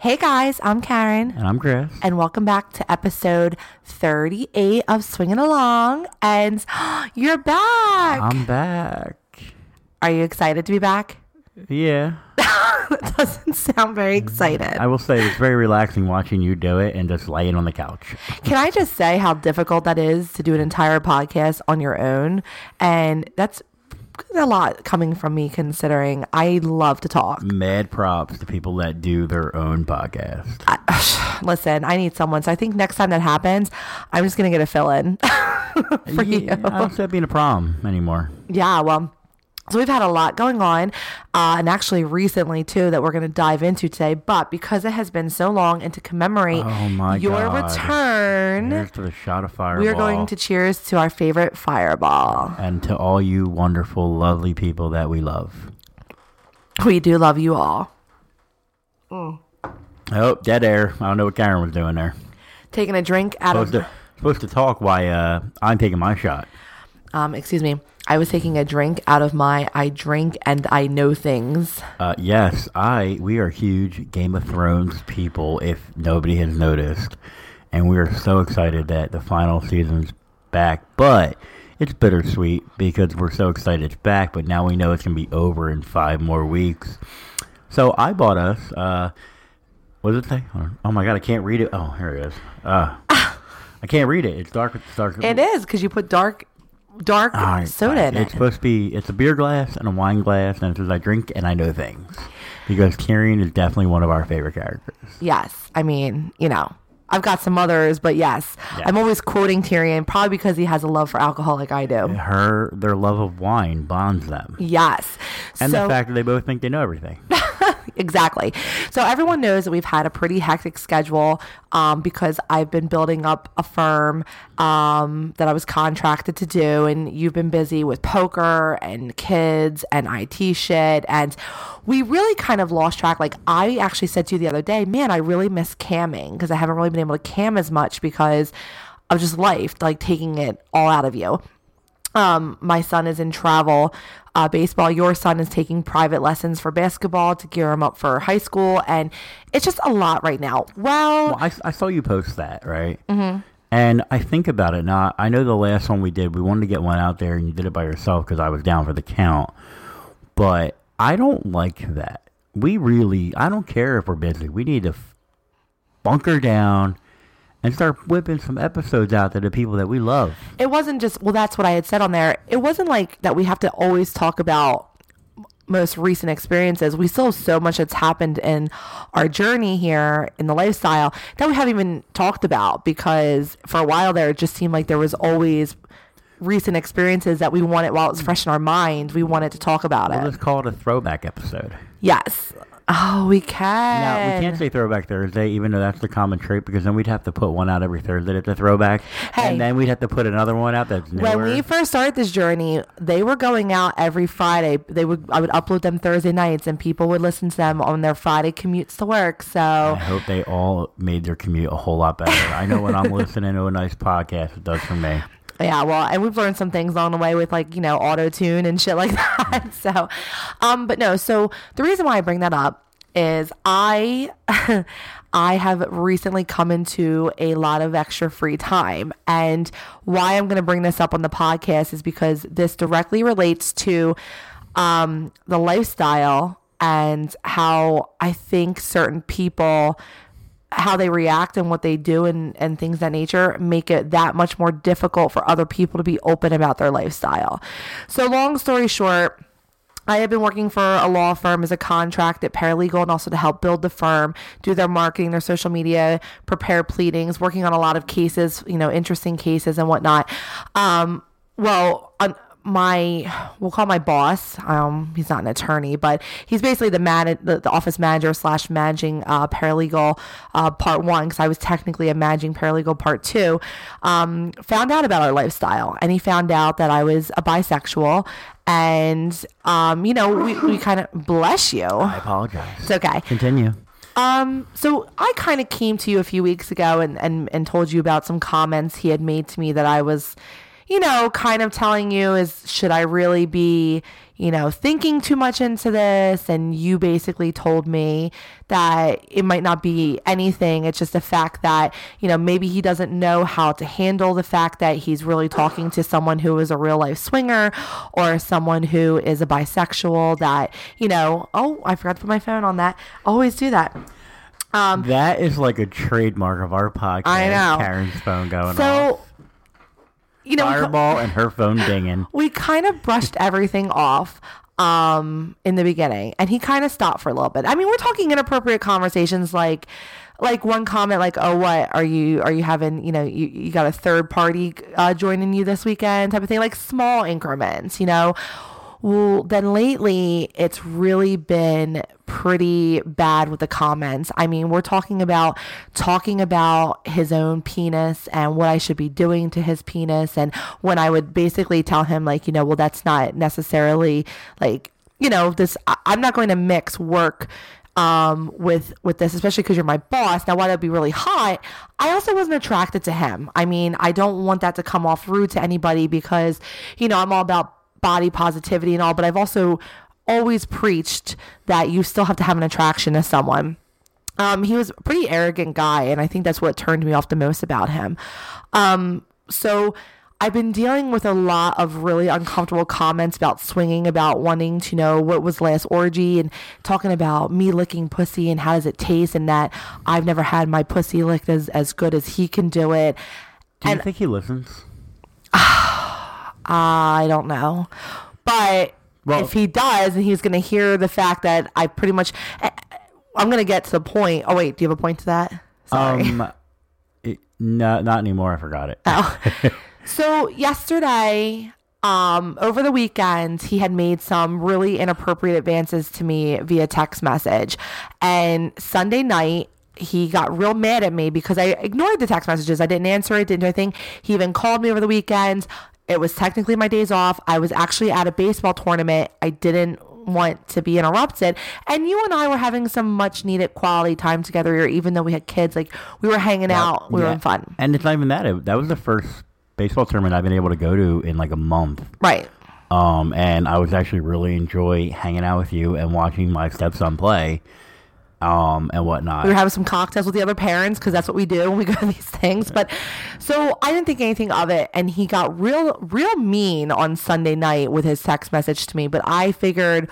Hey guys, I'm Karen, And I'm Chris. and welcome back to episode 38 of Swinging Along. And you're back. I'm back. Are you excited to be back? Yeah. That doesn't sound very mm-hmm. excited. I will say it's very relaxing watching you do it and just laying on the couch. Can I just say how difficult that is to do an entire podcast on your own? And that's a lot coming from me considering I love to talk. Mad props to people that do their own podcast. Listen, I need someone. So I think next time that happens, I'm just going to get a fill in for you. Yeah, I don't see that being a problem anymore. Yeah, well, so we've had a lot going on, uh, and actually recently too that we're going to dive into today. But because it has been so long, and to commemorate Oh my your God. return, Here's to the shot of fireball. we are going to cheers to our favorite fireball. And to all you wonderful, lovely people that we love. We do love you all. Oh, dead air. I don't know what Karen was doing there. Taking a drink out Supposed of, to, supposed to talk while uh, I'm taking my shot. um, excuse me, I was taking a drink out of my I drink and I know things. Uh, yes, I. We are huge Game of Thrones people. If nobody has noticed, and we are so excited that the final season's back. But it's bittersweet because we're so excited it's back. But now we know it's gonna be over in five more weeks. So I bought us. Uh, what does it say? Oh my god, I can't read it. Oh, here it is. Uh, I can't read it. It's dark. It's dark. It is because you put dark, dark right, soda in It's it. supposed to be. It's a beer glass and a wine glass, and it says I drink and I know things. Because Tyrion is definitely one of our favorite characters. Yes, I mean, you know, I've got some others, but yes, Yeah. I'm always quoting Tyrion, probably because he has a love for alcohol like I do. Her, their love of wine bonds them, Yes, and so the fact that they both think they know everything. exactly. So everyone knows that we've had a pretty hectic schedule um, because I've been building up a firm um, that I was contracted to do, and you've been busy with poker and kids and IT shit, and we really kind of lost track. Like I actually said to you the other day, man, I really miss camming because I haven't really been able to cam as much because of just life, like taking it all out of you um, my son is in travel uh, baseball. Your son is taking private lessons for basketball to gear him up for high school, and it's just a lot right now. Well, Well, I, I saw you post that, right? Mm-hmm. And I think about it now. I know the last one we did, we wanted to get one out there, and you did it by yourself because I was down for the count. But I don't like that. We really, I don't care if we're busy. We need to bunker down and start whipping some episodes out to the people that we love. it wasn't just well. That's what I had said on there. It wasn't like that. We have to always talk about most recent experiences. We still have so much that's happened in our journey here in the lifestyle that we haven't even talked about because for a while there, it just seemed like there was always recent experiences that we wanted while it's fresh in our mind. We wanted to talk about it. Let's call it a throwback episode. Yes. Oh, we can. Now, we can't say Throwback Thursday, even though that's the common trait, because then we'd have to put one out every Thursday that's a throwback. Hey. And then we'd have to put another one out that's newer. when we first started this journey, they were going out every Friday. They would I would upload them Thursday nights, and people would listen to them on their Friday commutes to work. So I hope they all made their commute a whole lot better. I know when I'm listening to a nice podcast, it does for me. Yeah, well, and we've learned some things along the way with like you know auto tune and shit like that. So, um, but no. So the reason why I bring that up is I. I have recently come into a lot of extra free time. And why I'm going to bring this up on the podcast is because this directly relates to um, the lifestyle and how I think certain people how they react and what they do and, and things that nature make it that much more difficult for other people to be open about their lifestyle. So long story short, I have been working for a law firm as a contracted paralegal and also to help build the firm, do their marketing, their social media, prepare pleadings, working on a lot of cases, you know, interesting cases and whatnot. Um, well, my we'll call my boss um he's not an attorney but he's basically the man the, the office manager slash managing uh paralegal uh part one because i was technically a managing paralegal part two um found out about our lifestyle and he found out that i was a bisexual and um you know we, we kind of bless you I apologize. it's okay Continue. um, so I kind of came to you a few weeks ago and, and, and told you about some comments he had made to me that I was, you know, kind of telling you is should I really be, you know, thinking too much into this? And you basically told me that it might not be anything. It's just the fact that, you know, maybe he doesn't know how to handle the fact that he's really talking to someone who is a real life swinger or someone who is a bisexual that, you know, oh, I forgot to put my phone on that. Always do that. Um, that is like a trademark of our podcast. I know. Karen's phone going so, off. You know, Fireball and her phone dinging. We kind of brushed everything off um in the beginning and he kind of stopped for a little bit. I mean, we're talking inappropriate conversations like like one comment like oh what are you are you having you know you, you got a third party uh, joining you this weekend type of thing like small increments you know well, then lately it's really been pretty bad with the comments. I mean, we're talking about talking about his own penis and what I should be doing to his penis. And when I would basically tell him, like, you know, well, that's not necessarily like, you know, this, I, I'm not going to mix work um, with with this, especially because you're my boss. Now, while that'd be really hot, I also wasn't attracted to him. I mean, I don't want that to come off rude to anybody because you know I'm all about body positivity and all, but I've also always preached that you still have to have an attraction to someone. Um, he was a pretty arrogant guy, and I think that's what turned me off the most about him. Um, so I've been dealing with a lot of really uncomfortable comments about swinging, about wanting to know what was last orgy, and talking about me licking pussy and how does it taste, and that I've never had my pussy licked as, as good as he can do it. Do and you think he listens? I don't know. But well, if he does, and he's going to hear the fact that I pretty much, eh, I'm going to get to the point. Oh, wait, do you have a point to that? Sorry. Um, it, no, not anymore. I forgot it. Oh. so yesterday, um, over the weekend, he had made some really inappropriate advances to me via text message. And Sunday night, he got real mad at me because I ignored the text messages. I didn't answer it, didn't do anything. He even called me over the weekend. It was technically my days off. I was actually at a baseball tournament. I didn't want to be interrupted. And you and I were having some much needed quality time together here, even though we had kids. Like we were hanging well, out, we yeah. were having fun. And it's not even that. It, that was the first baseball tournament I've been able to go to in like a month. Right. Um, and I was actually really enjoy hanging out with you and watching my stepson play um, and whatnot. We were having some cocktails with the other parents because that's what we do when we go to these things. But so I didn't think anything of it, and he got real, real mean on Sunday night with his text message to me. But I figured,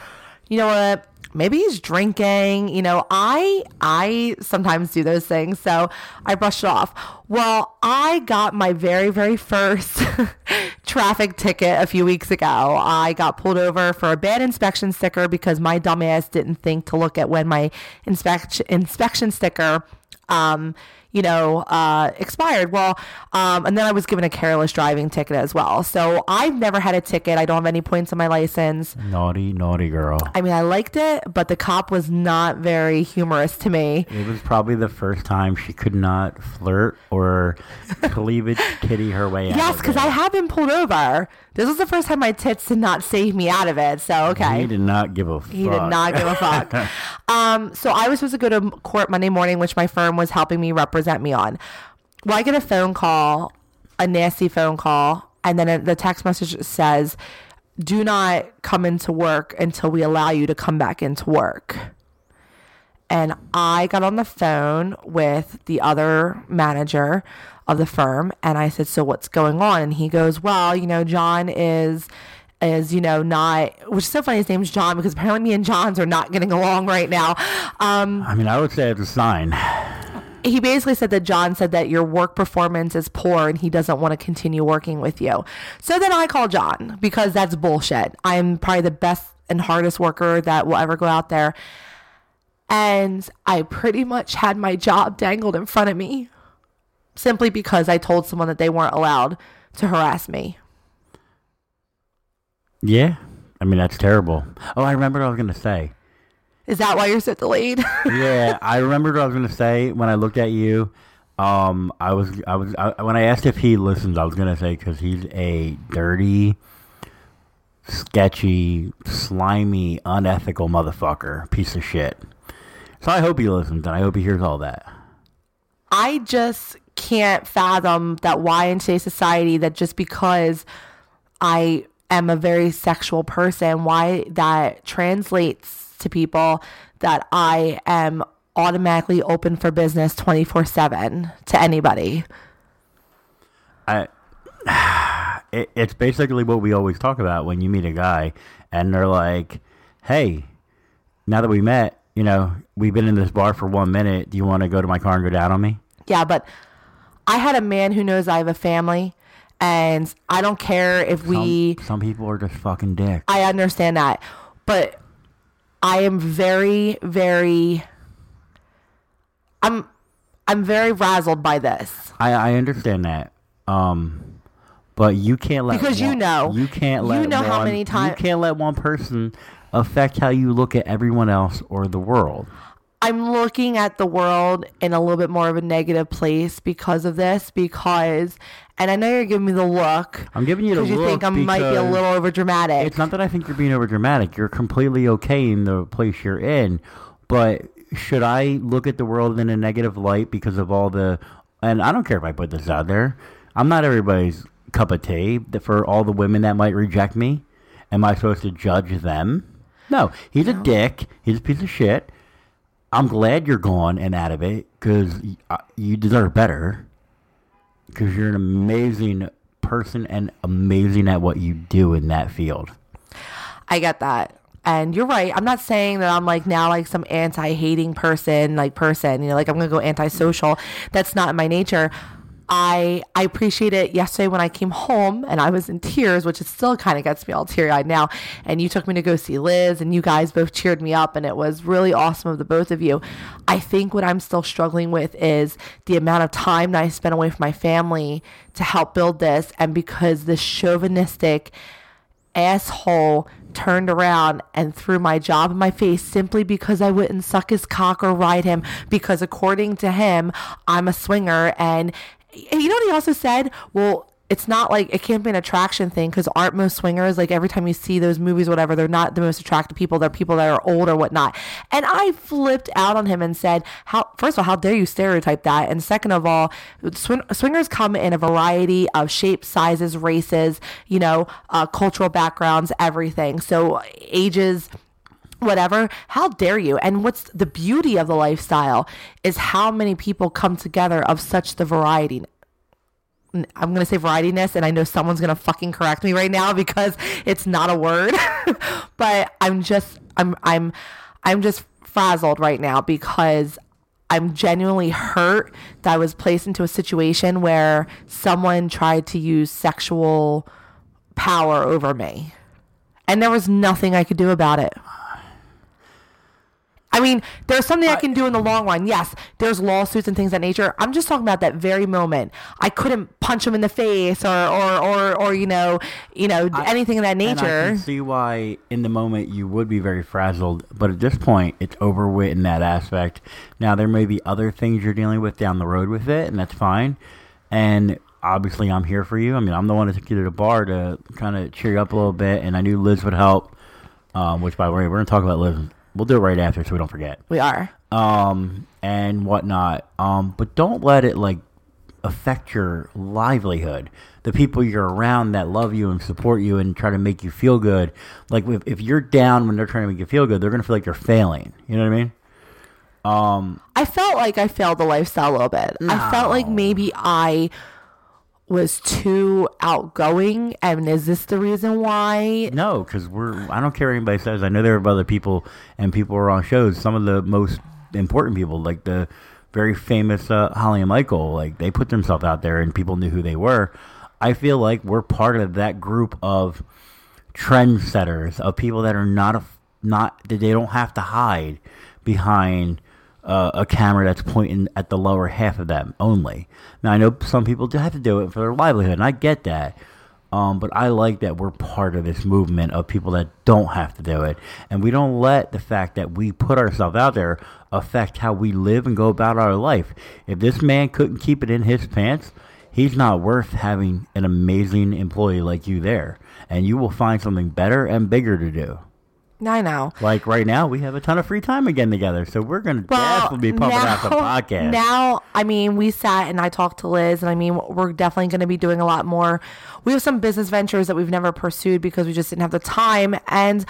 you know what? Maybe he's drinking you know i i sometimes do those things so i brushed it off. Well i got my very very first traffic ticket a few weeks ago. I got pulled over for a bad inspection sticker because my dumbass didn't think to look at when my inspection inspection sticker um you know, uh, expired. Well, um, and then I was given a careless driving ticket as well. So I've never had a ticket. I don't have any points on my license. Naughty, naughty girl. I mean, I liked it, but the cop was not very humorous to me. It was probably the first time she could not flirt or cleavage kitty her way out. Yes, because I have been pulled over. This was the first time my tits did not save me out of it. So okay, he did not give a fuck. He did not give a fuck. um, so I was supposed to go to court Monday morning, which my firm was helping me represent me on. Well, I get a phone call, a nasty phone call, and then the text message says, "Do not come into work until we allow you to come back into work." And I got on the phone with the other manager of the firm and I said, "So what's going on?" And he goes, "Well, you know, John is is you know not which is so funny his name's john because apparently me and john's are not getting along right now um i mean i would say it's a sign he basically said that john said that your work performance is poor and he doesn't want to continue working with you so then i call john because that's bullshit i'm probably the best and hardest worker that will ever go out there and i pretty much had my job dangled in front of me simply because I told someone that they weren't allowed to harass me. Yeah. I mean, that's terrible. Oh, I remember what I was going to say. Is that why you're so delayed? yeah, I remembered what I was going to say when I looked at you. Um, I was, I was, I, when I asked if he listens, I was going to say because he's a dirty, sketchy, slimy, unethical motherfucker, piece of shit. So I hope he listens and I hope he hears all that. I just can't fathom that why in today's society that just because I am a very sexual person, why that translates to people that I am automatically open for business 24 7 to anybody. I, it, it's basically what we always talk about when you meet a guy and they're like, hey, now that we met, you know, we've been in this bar for one minute. Do you want to go to my car and go down on me? Yeah, but I had a man who knows I have a family, and I don't care if we. Some, some people are just fucking dicks. I understand that, but I am very, very. I'm, I'm very razzled by this I, I understand that. Um, but you can't let Because you know. you can't let You know how many times you can't let one person affect how you look at everyone else or the world. I'm looking at the world in a little bit more of a negative place because of this. Because, and I know you're giving me the look. I'm giving you the look. because you think I might be a little over dramatic. It's not that I think you're being over dramatic. You're completely okay in the place you're in. But should I look at the world in a negative light because of all the and I don't care if I put this out there. I'm not everybody's cup of tea. For all the women that might reject me, am I supposed to judge them? No, he's a dick. He's a piece of shit. I'm glad you're gone and out of it because uh, you deserve better. Because you're an amazing person and amazing at what you do in that field. I get that. And you're right. I'm not saying that I'm like now like some anti-hating person, like person, you know, like I'm going to go anti-social. That's not my nature. I I appreciate it yesterday when I came home and I was in tears, which it still kind of gets me all teary-eyed now. And you took me to go see Liz and you guys both cheered me up and it was really awesome of the both of you. I think what I'm still struggling with is the amount of time that I spent away from my family to help build this and because the chauvinistic asshole turned around and threw my job in my face simply because I wouldn't suck his cock or ride him because according to him, I'm a swinger and you know what he also said? Well, it's not like it can't be an attraction thing because aren't most swingers like every time you see those movies, whatever, they're not the most attractive people. They're people that are old or whatnot. And I flipped out on him and said, "How? First of all, how dare you stereotype that? And second of all, swing, swingers come in a variety of shapes, sizes, races, you know, uh, cultural backgrounds, everything. So ages." Whatever how dare you and what's the beauty of the lifestyle is how many people come together of such the variety I'm gonna say varietiness, and I know someone's gonna fucking correct me right now because it's not a word. but I'm just I'm I'm I'm just frazzled right now because I'm genuinely hurt that I was placed into a situation where someone tried to use sexual power over me. And there was nothing I could do about it. I mean, there's something I can do in the long run. Yes, there's lawsuits and things of that nature. I'm just talking about that very moment. I couldn't punch him in the face or or or, or you know, you know, anything of that And I nature. can see why in the moment you would be very frazzled, but at this point it's over with in that aspect. Now there may be other things you're dealing with down the road with it, and that's fine. And obviously I'm here for you. I mean, I'm the one that took you to the bar to kind of cheer you up a little bit, and I knew Liz would help. Um, which, by the way, we're gonna talk about Liz. We'll do it right after, so we don't forget we are. um, and whatnot. Um, but don't let it like affect your livelihood. The people you're around that love you and support you and try to make you feel good. Like if, if you're down when they're trying to make you feel good, they're gonna feel like you're failing. You know what I mean? Um, I felt like I failed the lifestyle a little bit. I felt like maybe I was too outgoing and is this the reason why No, because we're. I don't care what anybody says. I know there are other people and people are on shows. Some of the most important people, like the very famous uh, Holly and Michael, like they put themselves out there and people knew who they were. I feel like we're part of that group of trendsetters of people that are not a, not that they don't have to hide behind uh, a camera that's pointing at the lower half of them only. Now I know some people do have to do it for their livelihood, and I get that. Um, but I like that we're part of this movement of people that don't have to do it, and we don't let the fact that we put ourselves out there affect how we live and go about our life. If this man couldn't keep it in his pants, he's not worth having an amazing employee like you there, and you will find something better and bigger to do. I know. Like right now, we have a ton of free time again together, so we're gonna definitely be pumping out the podcast. Now, I mean, we sat and I talked to Liz, and I mean, we're definitely going to be doing a lot more. We have some business ventures that we've never pursued because we just didn't have the time. And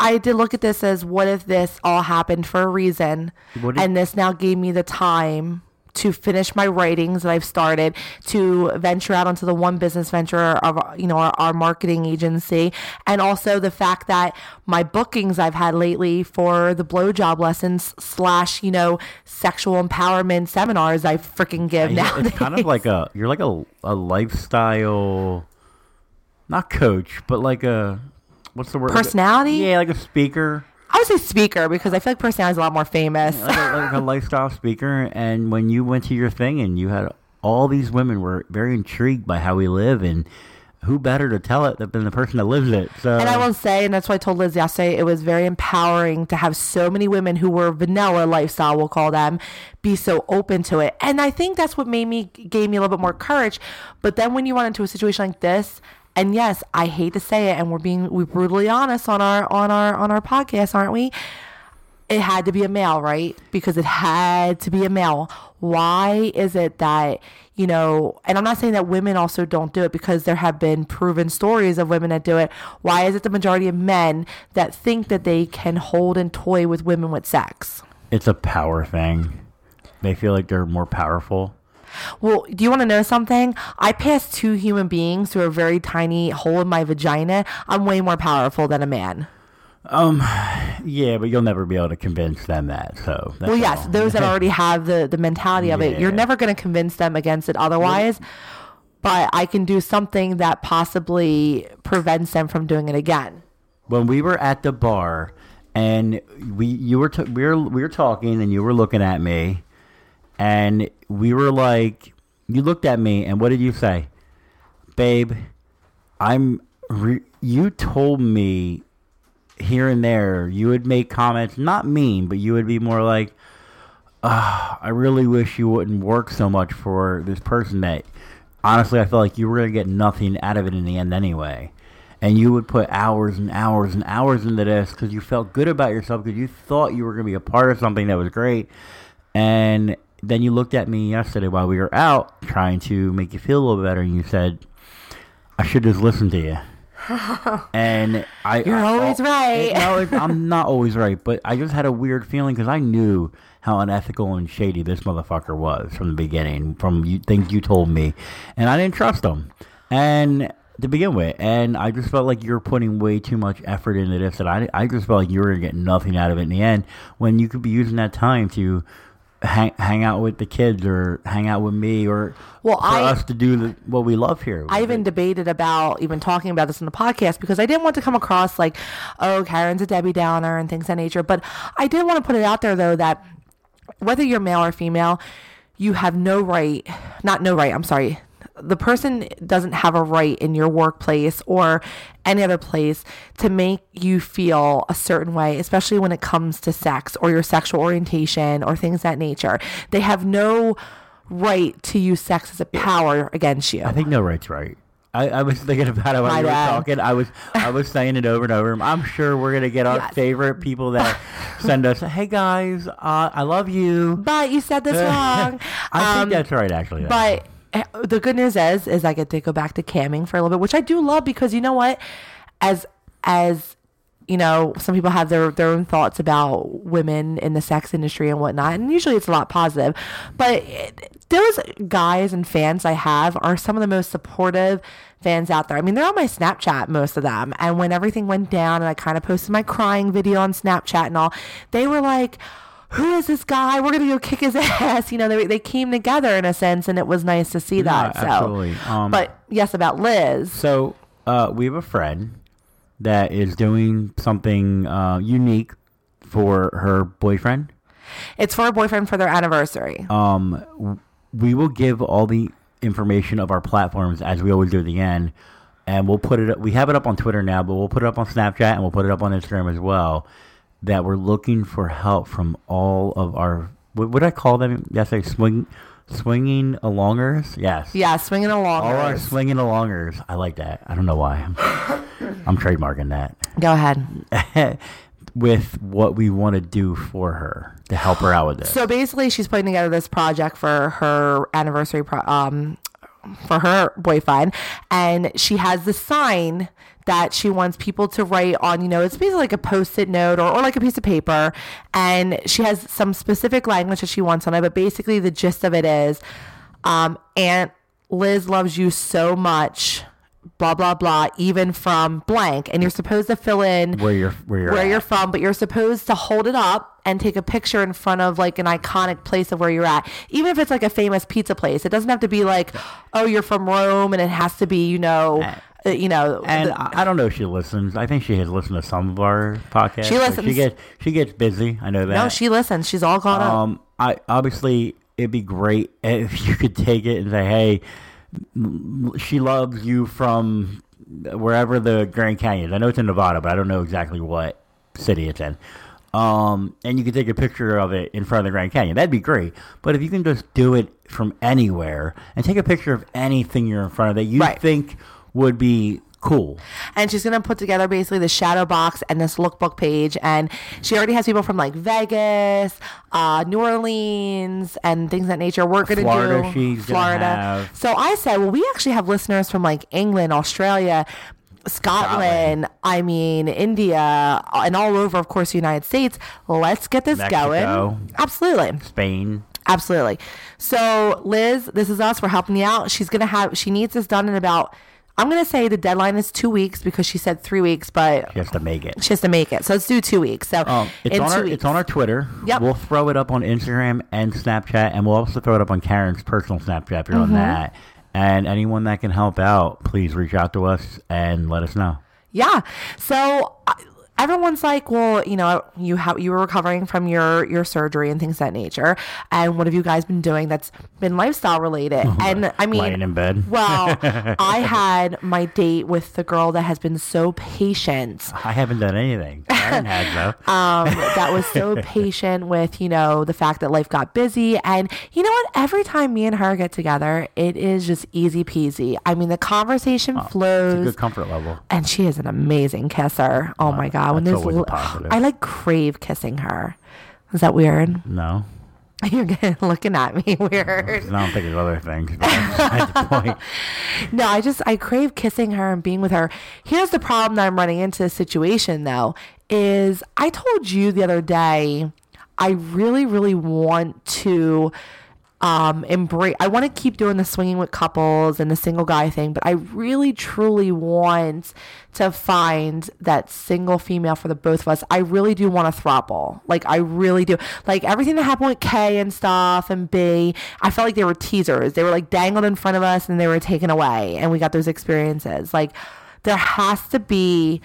I did look at this as what if this all happened for a reason, and this now gave me the time to finish my writings that I've started, to venture out onto the one business venture of you know our, our marketing agency, and also the fact that my bookings I've had lately for the blowjob lessons slash you know sexual empowerment seminars I freaking give now. it's kind of like a you're like a a lifestyle, not coach, but like a what's the word? Personality? Yeah, like a speaker. I would say speaker because I feel like personality is a lot more famous. like a, like a lifestyle speaker. And when you went to your thing and you had all these women were very intrigued by how we live and who better to tell it than the person that lives it. So And I will say, and that's why I told Liz yesterday, it was very empowering to have so many women who were vanilla lifestyle, we'll call them, be so open to it. And I think that's what made me, gave me a little bit more courage. But then when you run into a situation like this, and yes, I hate to say it, and we're being we brutally honest on our on our on our podcast, aren't we? it had to be a male, right? Because it had to be a male. Why is it that, you know, and I'm not saying that women also don't do it because there have been proven stories of women that do it. Why is it the majority of men that think that they can hold and toy with women with sex? it's a power thing. They feel like they're more powerful. Well, do you want to know something? I passed two human beings through a very tiny hole in my vagina. I'm way more powerful than a man. Um, yeah, but you'll never be able to convince them that. So that's Well, yes, all. those that already have the the mentality of it, you're never going to convince them against it otherwise. But I can do something that possibly prevents them from doing it again. when we were at the bar and we you were t- we were we were talking and you were looking at me and we were like you looked at me and what did you say? Babe i'm re- you told me here and there you would make comments not mean but you would be more like "Ah, i really wish you wouldn't work so much for this person that honestly i felt like you were going to get nothing out of it in the end anyway. And you would put hours and hours and hours into this because you felt good about yourself because you thought you were going to be a part of something that was great. And then you looked at me yesterday while we were out trying to make you feel a little better and you said i should just listen to you and I You're always oh, right. no, I'm not always right, but I just had a weird feeling because I knew how unethical and shady this motherfucker was from the beginning, from you, things you told me, and I didn't trust him. And to begin with, and I just felt like you were putting way too much effort into this, and I, I just felt like you were gonna get nothing out of it in the end. When you could be using that time to hang, hang out with the kids or hang out with me or Well, for I- us to do the, what we love here. I even debated about even talking about this in the podcast because I didn't want to come across like, oh, Karen's a Debbie Downer and things of that nature. But I did want to put it out there though that whether you're male or female, you have no right, not no right, I'm sorry. The person doesn't have a right in your workplace or any other place to make you feel a certain way, especially when it comes to sex or your sexual orientation or things of that nature. They have no right to use sex as a power against you. I think no right's right. I, I was thinking about it while My you were talking. I was I was saying it over and over. I'm sure we're gonna get our Yes. favorite people that send us. Hey guys, uh, I love you. but you said this wrong. I Um, think that's right, actually. But Eh, the good news is, is I get to go back to camming for a little bit, which I do love because you know what, as as you know, some people have their their own thoughts about women in the sex industry and whatnot, and usually it's a lot positive. But those guys and fans I have are some of the most supportive fans out there. I mean, they're on my Snapchat, most of them. And when everything went down and I kind of posted my crying video on Snapchat and all, they were like, who is this guy? We're going to go kick his ass. You know, they, they came together in a sense and it was nice to see that. so, absolutely. Um, but yes, about Liz. so uh, we have a friend that is doing something uh, unique for her boyfriend. It's for a boyfriend for their anniversary. um, we will give all the information of our platforms as we always do at the end, and we'll put it. We have it up on Twitter now, but we'll put it up on Snapchat and we'll put it up on Instagram as well. That we're looking for help from all of our. What would I call them? Yes, I swing, swinging alongers. Yes. yeah, swinging along. All our swinging alongers. I like that. I don't know why. I'm, I'm trademarking that. Go ahead. with what we want to do for her to help her out with this. So basically, she's putting together this project for her anniversary, pro- um, for her boyfriend, and she has the sign that she wants people to write on. You know, it's basically like a post-it note or, or like a piece of paper, and she has some specific language that she wants on it. But basically, the gist of it is, um, Aunt Liz loves you so much. Blah blah blah. Even from blank, and you're supposed to fill in where you're where you're where you're from, but you're supposed to hold it up and take a picture in front of like an iconic place of where you're at. Even if it's like a famous pizza place, it doesn't have to be like, oh, you're from Rome, and it has to be, you know, you know, and the- I don't know if she listens. I think she has listened to some of our podcasts. She listens. She gets she gets busy. I know that. no, she listens. She's all caught up. Um, I obviously it'd be great if you could take it and say, "Hey, she loves you from wherever the Grand Canyon. is. I know it's in Nevada, but I don't know exactly what city it's in." Um, and you could take a picture of it in front of the Grand Canyon. That'd be great. But if you can just do it from anywhere and take a picture of anything you're in front of that you Right. think would be cool. and she's gonna put together basically the shadow box and this lookbook page and she already has people from like vegas uh, new orleans and things of that nature we're gonna Florida, do she's florida so i said well we actually have listeners from like england australia Scotland, I mean, India, uh, and all over, of course, the United States. Let's get this Mexico. going. Absolutely. Spain. Absolutely. So, Liz, this is us. We're helping you out. She's gonna have. She needs this done in about. I'm gonna say the deadline is two weeks because she said three weeks, but She has to make it. she has to make it. So let's do two weeks. So Um, it's on our weeks. it's on our Twitter. Yep. We'll throw it up on Instagram and Snapchat, and we'll also throw it up on Karen's personal Snapchat if you're Mm-hmm. on that. And anyone that can help out, please reach out to us and let us know. Yeah. So uh, everyone's like, well, you know, you have you were recovering from your your surgery and things of that nature, and what have you guys been doing that's been lifestyle related? and I mean, Laying in bed. well, I had my date with the girl that has been so patient. I haven't done anything. Karen has though. um, that was so patient with you know the fact that life got busy and you know what every time me and her get together it is just easy peasy i mean the conversation it's a flows good comfort level. and she is an amazing kisser oh my god when that's there's li- i like crave kissing her is that weird No, you're looking at me weird I don't think there's other things. The. No, I just I crave kissing her and being with her. Here's the problem that I'm running into this situation though is I told you the other day I really really want to um embrace I want to keep doing the swinging with couples and the single guy thing, but I really truly want to find that single female for the both of us. I really do want to throuple. Like I really do. Like everything that happened with K and stuff and B, I felt like they were teasers. They were like dangled in front of us and they were taken away and we got those experiences. Like there has to be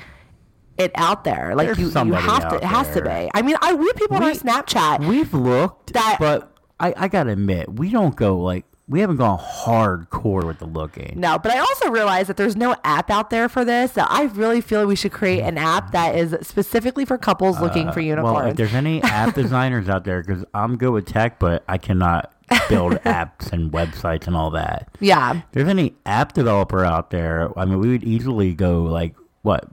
it out there. Like There's you, you have to it has to be. I mean, I we have people on our Snapchat. We've looked, That- but I, I gotta admit, we don't go like we haven't gone hardcore with the looking. No, but I also realize that there's no app out there for this. So I really feel we should create an app that is specifically for couples looking for unicorns. Uh, Well, if there's any app designers out there, because I'm good with tech, but I cannot build apps and websites and all that. yeah. If there's any app developer out there, I mean, we would easily go like what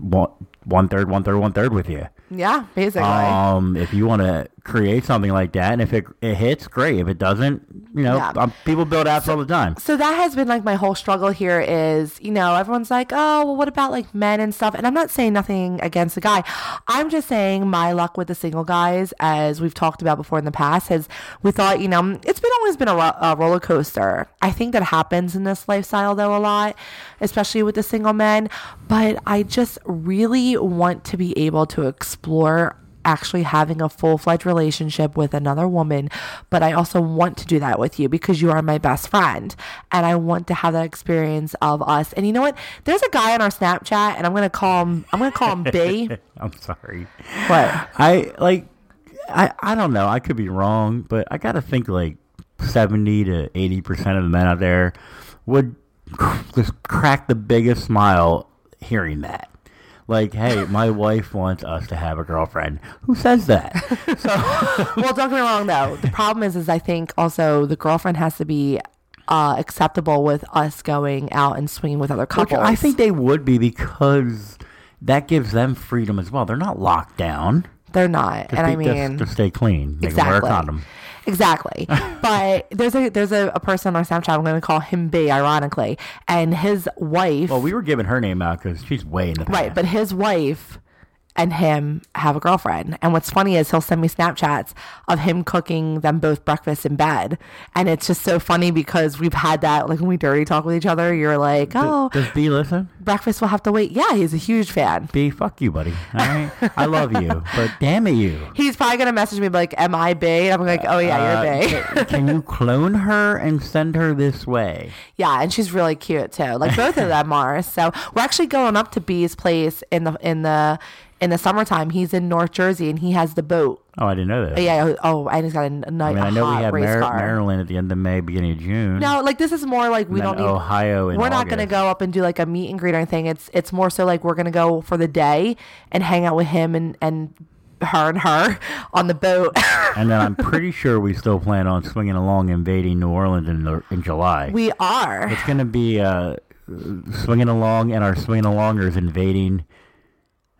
one one third, one third, one third with you. Yeah, basically. Um, if you want to create something like that, and if it it hits, great. If it doesn't, you know, Yeah. um, people build apps all the time. so that has been like my whole struggle here is, you know, everyone's like, oh, well, what about like men and stuff? And I'm not saying nothing against the guy. I'm just saying my luck with the single guys, as we've talked about before in the past, has we thought, you know, it's been always been a, ro- a roller coaster. I think that happens in this lifestyle though a lot, especially with the single men. But I just really want to be able to explore actually having a full fledged relationship with another woman, but I also want to do that with you because you are my best friend. And I want to have that experience of us. And you know what? There's a guy on our Snapchat and I'm gonna call him I'm gonna call him B. I'm sorry. What? I like I I don't know. I could be wrong, but I gotta think like seventy to eighty percent of the men out there would just crack the biggest smile hearing that. Like, hey, my wife wants us to have a girlfriend. Who says that? well, don't get me wrong though. The problem is is I think also the girlfriend has to be uh, acceptable with us going out and swinging with other couples. I think they would be because that gives them freedom as well. They're not locked down. They're not, Just and I be- just mean, to stay clean. They can wear a Exactly. condom. Exactly. but there's a there's a, a person on our Snapchat. I'm going to call him B, ironically, and his wife. Well, we were giving her name out because she's way in the right, but his wife and him have a girlfriend. And what's funny is he'll send me Snapchats of him cooking them both breakfast in bed, and it's just so funny because we've had that like when we dirty talk with each other. You're like, oh, Does B listen? breakfast will have to wait. Yeah, he's a huge fan. B, fuck you, buddy. All right, I love you, but damn it, you. He's probably gonna message me like, "Am I B?" And I'm like, "Oh yeah, you're Uh, B." ca- can you clone her and send her this way? Yeah, and she's really cute too. Like both of them are. So we're actually going up to B's place in the in the in the summertime. He's in North Jersey and he has the boat. Oh, I didn't know that. Yeah. Oh, and he's got a, a I nice mean, I know we have Mar- Maryland at the end of May, beginning of June. No, like this is more like we don't need. Ohio we're not going to go up and do like a meet and greet or anything. It's it's more so like we're going to go for the day and hang out with him and and her and her on the boat. And then I'm pretty sure we still plan on swinging along, invading New Orleans in the, in July. we are. it's going to be uh, swinging along, and our swinging alongers invading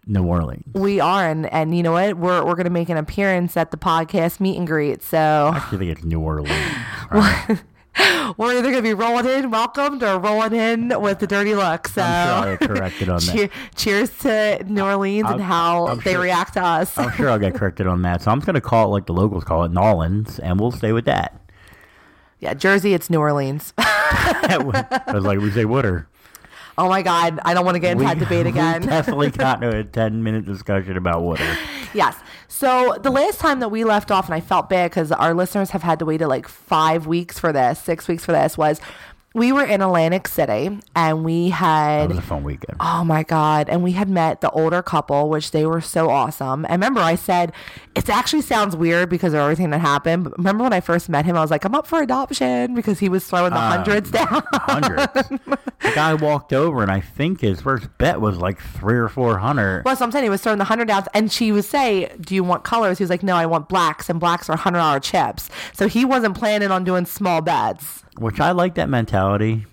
New Orleans. We are, and and you know what? We're we're gonna make an appearance at the podcast meet and greet. So I actually think it's New Orleans. right? we're either gonna be rolling in, welcomed, or rolling in with the dirty look. So I'm sure I'll get corrected on that. cheers to New Orleans and I'm- how I'm they sure- react to us. I'm sure I'll get corrected on that. So I'm just going to call it like the locals call it, N'awlins, and we'll stay with that. yeah, Jersey, it's New Orleans. I was like, we say Wooder. Oh my God, I don't want to get into that debate again. We definitely got into a 10 minute discussion about water. Yes. So the last time that we left off, and I felt bad because our listeners have had to wait to like five weeks for this, six weeks for this, was we were in Atlantic City and we had. was a fun weekend. Oh my God. And we had met the older couple, which they were so awesome. And remember, I said, it actually sounds weird because of everything that happened. But remember when I first met him, I was like, I'm up for adoption because he was throwing the Um, hundreds down. Hundreds. the guy walked over, and I think his first bet was like three or four hundred. Well, so I'm saying he was throwing the hundred downs, and she would say, "Do you want colors?" He was like, "No, I want blacks, and blacks are hundred dollar chips." So he wasn't planning on doing small bets. Which I like that mentality.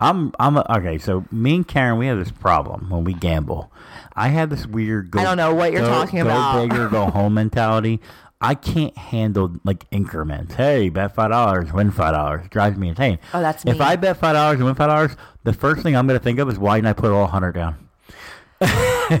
I'm I'm a, okay. So me and Karen, we have this problem when we gamble. I have this weird. Go, I don't know what you're go- talking go about. big or go home mentality. I can't handle like increments. Hey, bet five dollars, win five dollars. Drives me insane. Oh, that's me. if. I bet five dollars and win five dollars, the first thing I'm going to think of is why didn't I put all hundred down?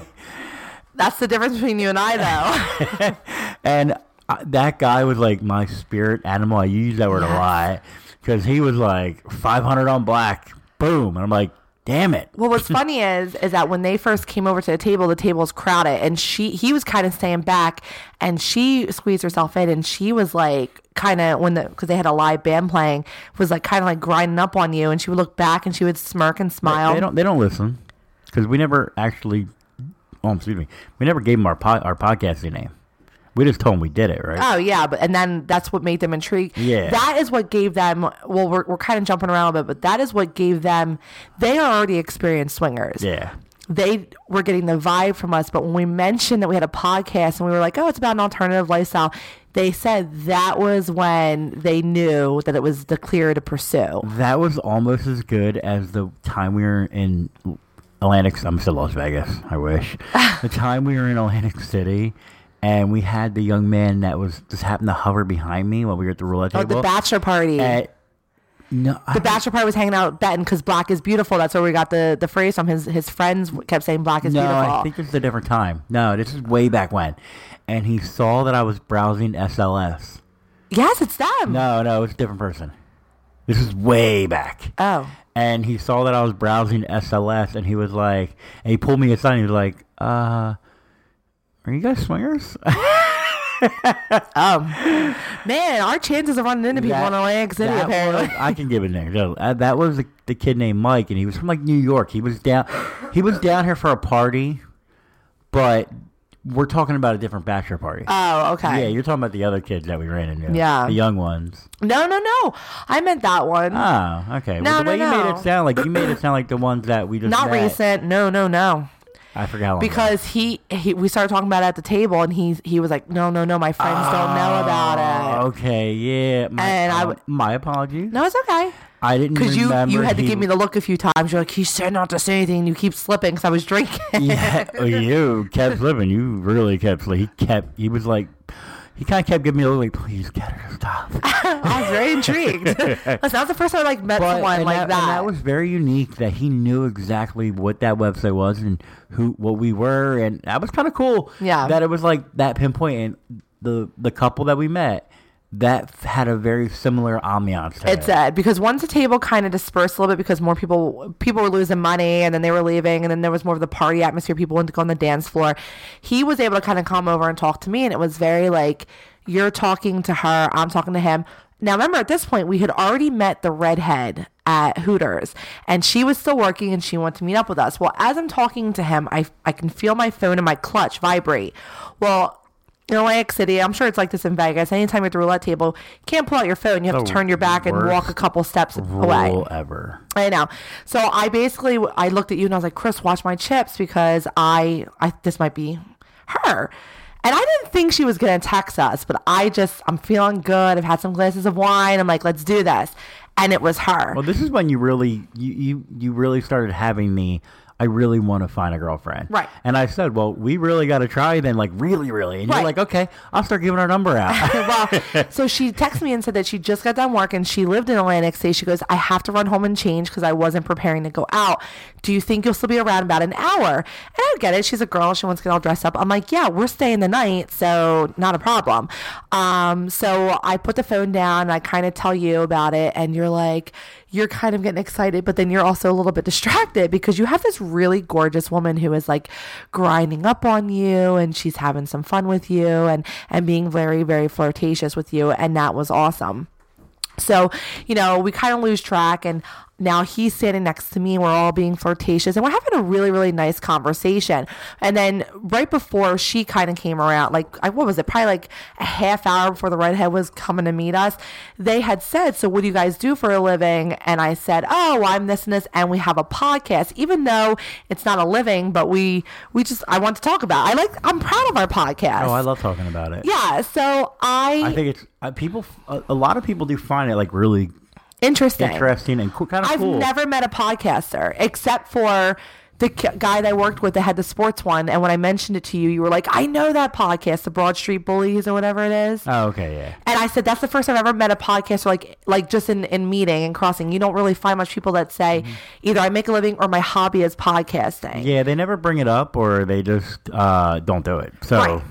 That's the difference between you and I, though. And uh, that guy was like my spirit animal. I use that word Yes. a lot because he was like 500 on black, boom, and I'm like, damn it. well, what's funny is, is that when they first came over to the table, the table was crowded, and she, he was kind of staying back, and she squeezed herself in, and she was like, kind of when the, because they had a live band playing, was like kind of like grinding up on you, and she would look back and she would smirk and smile. They don't. They don't listen because we never actually. Oh, excuse me. We never gave them our po- our podcasting name. We just told them we did it, right? Oh yeah, but and then that's what made them intrigued. Yeah. that is what gave them. Well, we're we're kind of jumping around a bit, but that is what gave them. They are already experienced swingers. yeah. They were getting the vibe from us, but when we mentioned that we had a podcast and we were like, "Oh, it's about an alternative lifestyle," they said that was when they knew that it was the clear to pursue. That was almost as good as the time we were in Atlantic. I'm still Las Vegas. I wish the time we were in Atlantic City. And we had the young man that was just happened to hover behind me while we were at the roulette Oh, the bachelor party. At- no, I- the bachelor party was hanging out betting because black is beautiful. That's where we got the, the phrase from. His his friends kept saying black is no, beautiful. I think this is a different time. No, this is way back when. And he saw that I was browsing SLS. yes, it's them. No, no, it's a different person. This is way back. Oh. And he saw that I was browsing SLS, and he was like, and he pulled me aside, and he was like, uh, are you guys swingers? Um, man, our chances of running into people That- in Atlantic City apparently. was- I can give it there. No, uh, that was the, the kid named Mike, and he was from like New York. He was down, he was down here for a party, but we're talking about a different bachelor party. oh, okay. Yeah, you're talking about the other kids that we ran into. Yeah. the young ones. No, no, no. I meant that one. Oh, okay. No, well, the way no, you made it sound like you made it sound like the ones that we just Not met. recent. No, no, no. I forgot because he, he we started talking about it at the table and he he was like no no no my friends don't know about Oh, it Okay, yeah. My, And I uh, my apologies. no it's okay I didn't because you you had to give me the look a few times you're like he said not to say anything and you keep slipping because I was drinking Yeah, oh, you kept slipping. You really kept slipping. He kept. He was like. He kind of kept giving me a look like, please get her to stop. I was very intrigued listen that was the first time I like met someone and like that, that, and that was very unique that he knew exactly what that website was and who what we were, and that was kind of cool. Yeah. that it was like that pinpoint, and the the couple that we met that had a very similar ambiance. To It did because once the table kind of dispersed a little bit because more people people were losing money and then they were leaving and then there was more of the party atmosphere. People wanted to go on the dance floor. He was able to kind of come over and talk to me, and it was very like you're talking to her, I'm talking to him. Now remember at this point we had already met the redhead at Hooters and she was still working and she wanted to meet up with us. Well, as I'm talking to him, I I can feel my phone in my clutch vibrate. Well, in Atlantic City, I'm sure it's like this in Vegas. Anytime you're at the roulette table, you can't pull out your phone. You have The to turn your back and walk a couple steps away. ever. I know. So I basically I looked at you and I was like, Chris, watch my chips because I I this might be her. And I didn't think she was gonna text us, but I just I'm feeling good. I've had some glasses of wine. I'm like, let's do this. And it was her. Well, this is when you really you you, you really started having the I really want to find a girlfriend. Right. And I said, well, we really got to try then, like really, really. And Right. you're like, okay, I'll start giving our number out. well, so she texted me and said that she just got done work and she lived in Atlantic City. She goes, I have to run home and change because I wasn't preparing to go out. Do you think you'll still be around about an hour? And I get it. She's a girl. She wants to get all dressed up. I'm like, yeah, we're staying the night, so not a problem. Um, so I put the phone down and I kind of tell you about it, and you're like, you're kind of getting excited, but then you're also a little bit distracted because you have this really gorgeous woman who is like grinding up on you and she's having some fun with you and and being very very flirtatious with you and that was awesome. So, you know, we kind of lose track and now he's standing next to me and we're all being flirtatious and we're having a really really nice conversation and then right before she kind of came around like I, what was it probably like a half hour before the redhead was coming to meet us they had said so what do you guys do for a living and i said oh i'm this and this and we have a podcast even though it's not a living but we we just i want to talk about it. i like i'm proud of our podcast oh, I love talking about it. yeah so i, I think it's uh, people. A lot of people do find it like really interesting interesting and cool, kind of I've cool. never met a podcaster except for the guy that I worked with that had the sports one. And when I mentioned it to you, you were like, I know that podcast, the Broad Street Bullies or whatever it is. oh, okay, yeah. and I said, that's the first time I've ever met a podcaster like, like just in, in meeting and crossing. You don't really find much people that say either I make a living or my hobby is podcasting. Mm-hmm. Yeah, they never bring it up or they just uh, don't do it. So Right.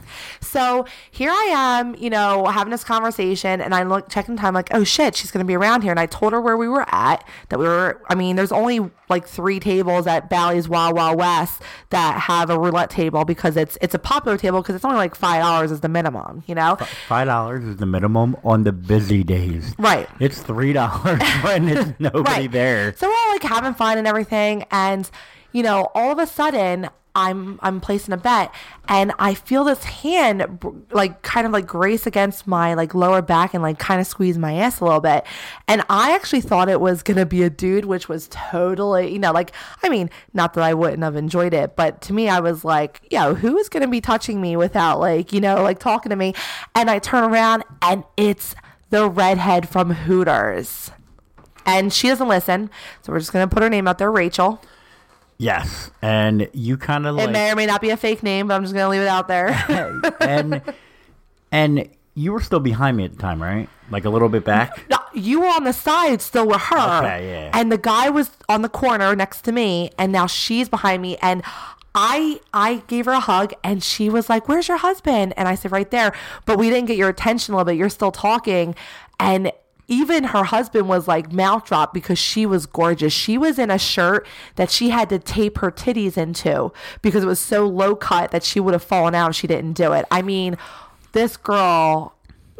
So here I am, you know, having this conversation, and I look checking time, like, oh shit, she's gonna be around here. And I told her where we were at. That we were. I mean, there's only like three tables at Bally's Wild Wild West that have a roulette table because it's it's a popular table because it's only like five dollars is the minimum. You know. five dollars is the minimum on the busy days. Right. It's three dollars when it's nobody there. So we're all like having fun and everything, and you know, all of a sudden. I'm I'm placing a bet, and I feel this hand like kind of like grace against my like lower back and like kind of squeeze my ass a little bit, and I actually thought it was gonna be a dude, which was totally you know like I mean not that I wouldn't have enjoyed it, but to me I was like yo who is gonna be touching me without like you know like talking to me, and I turn around and it's the redhead from Hooters and she doesn't listen. So we're just gonna put her name out there, Rachel. Yes, and you kind of It like may or may not be a fake name, but I'm just gonna leave it out there. and and you were still behind me at the time, right? Like a little bit back. No, you were on the side still with her, Okay, yeah. and the guy was on the corner next to me, and now she's behind me, and. I I gave her a hug and she was like, "Where's your husband?" And I said, "Right there." But we didn't get your attention a little bit. You're still talking, and even her husband was like mouth dropped because she was gorgeous. She was in a shirt that she had to tape her titties into because it was so low cut that she would have fallen out if she didn't do it. I mean, this girl,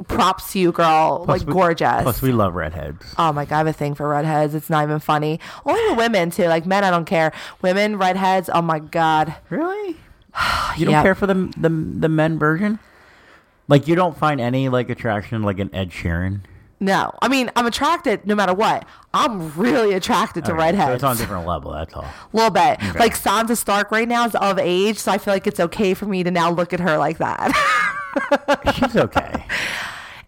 props to you, girl, Plus like we- gorgeous. Plus, we love redheads. Oh my god, I have a thing for redheads. It's not even funny. Only with women too. Like men, I don't care. Women, redheads. Oh my god. Really? You don't Yep. care for the the the men version? Like you don't find any like attraction like an Ed Sheeran? No, I mean I'm attracted no matter what. I'm really attracted to right, So redheads. it's on a different level. That's all. a little bit. Like Sansa Stark right now is of age, so I feel like it's okay for me to now look at her like that. She's okay.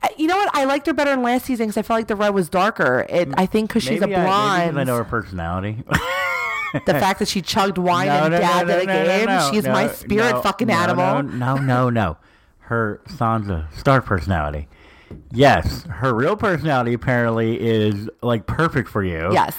Uh, you know what? I liked her better in last season because I felt like the red was darker. It, I think because she's a Maybe I- maybe blonde. I know her personality. the fact that she chugged wine and dabbed at a game. she's my spirit no, fucking no, animal. No, no, no, no. Her Sansa Stark personality. Yes, her real personality apparently is like perfect for you. Yes.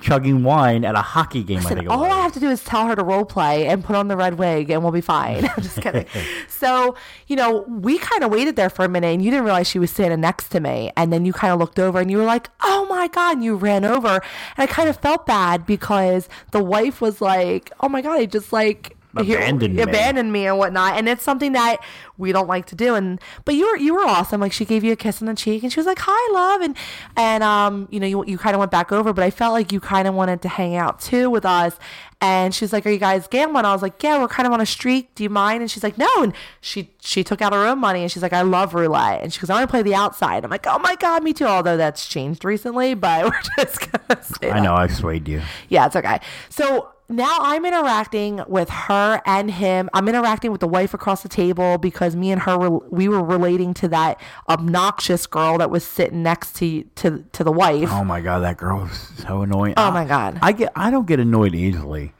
chugging wine at a hockey game. I think all. I have to do is tell her to role play and put on the red wig, and we'll be fine. I'm just kidding. so, you know, we kind of waited there for a minute, and you didn't realize she was standing next to me. And then you kind of looked over, and you were like, "Oh my god!" And you ran over, and I kind of felt bad because the wife was like, "Oh my god!" I just like. Abandoned me. abandoned me and whatnot, and it's something that we don't like to do. And but you were you were awesome. Like she gave you a kiss on the cheek, and she was like, "Hi, love," and and um, you know, you you kind of went back over, but I felt like you kind of wanted to hang out too with us. And she's like, "Are you guys gambling?" I was like, "Yeah, we're kind of on a streak. Do you mind?" And she's like, "No." And she she took out her own money, and she's like, "I love roulette." And she goes, "I want to play the outside." I'm like, "Oh my god, me too." Although that's changed recently, but we're just gonna I that. know I swayed you. Yeah, it's okay. So now I'm interacting with her and him. I'm interacting with the wife across the table because me and her we were relating to that obnoxious girl that was sitting next to to to the wife. Oh my god, that girl was so annoying. Oh my God. I get I don't get annoyed easily,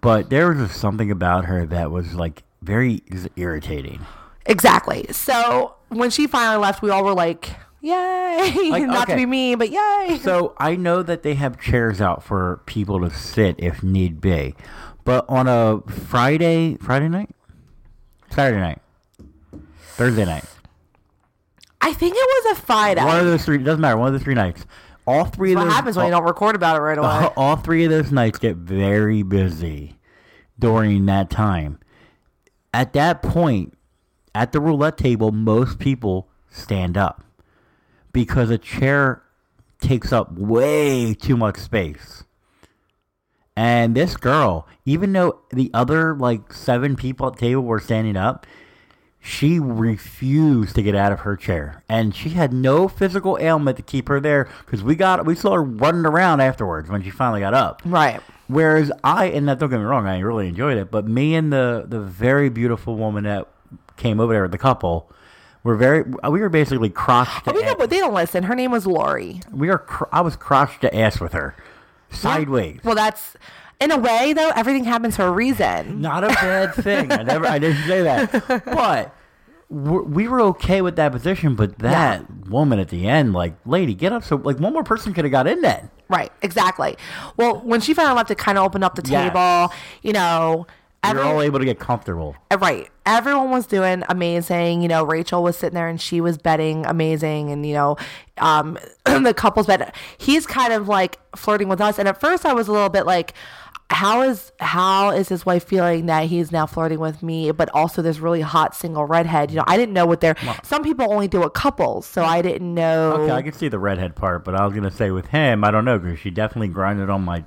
but there was something about her that was like very irritating. Exactly. So when she finally left, we all were like, "Yay!" Like, Not to be mean, but yay. So I know that they have chairs out for people to sit if need be, but on a Friday, Friday night, Saturday night, Thursday night, I think it was a Friday. one of those three doesn't matter. One of the three nights, all three of what those. happens when you don't record about it right away? all, all three of those nights get very busy during that time. At that point, at the roulette table, most people stand up because a chair takes up way too much space. And this girl, even though the other like seven people at the table were standing up, she refused to get out of her chair, and she had no physical ailment to keep her there because we got we saw her running around afterwards when she finally got up. right. Whereas I, and that, don't get me wrong, I really enjoyed it, but me and the the very beautiful woman that came over there, with the couple, were very uh, we were basically crotched. Oh, we know, but they don't listen. Her name was Lori. we are cr- I was crotched to ass with her, sideways. Well, that's in a way though. Everything happens for a reason. Not a bad thing. I never, I didn't say that. But we're- were okay with that position. But that woman at the end, like, lady, get up. So, like, one more person could have got in then. Right, exactly. Well, when she finally left, it kind of opened up the Yes. table. You know, We every, were all able to get comfortable. right. Everyone was doing amazing. You know, Rachel was sitting there and she was betting amazing, and you know, um, the couples bet. He's kind of like flirting with us, and at first I was a little bit like. How is how is his wife feeling that he's now flirting with me, but also this really hot single redhead? You know, I didn't know what they're. Some people only do it couples, so I didn't know. Okay, I can see the redhead part, but I was gonna say with him, I don't know because she definitely grinded on my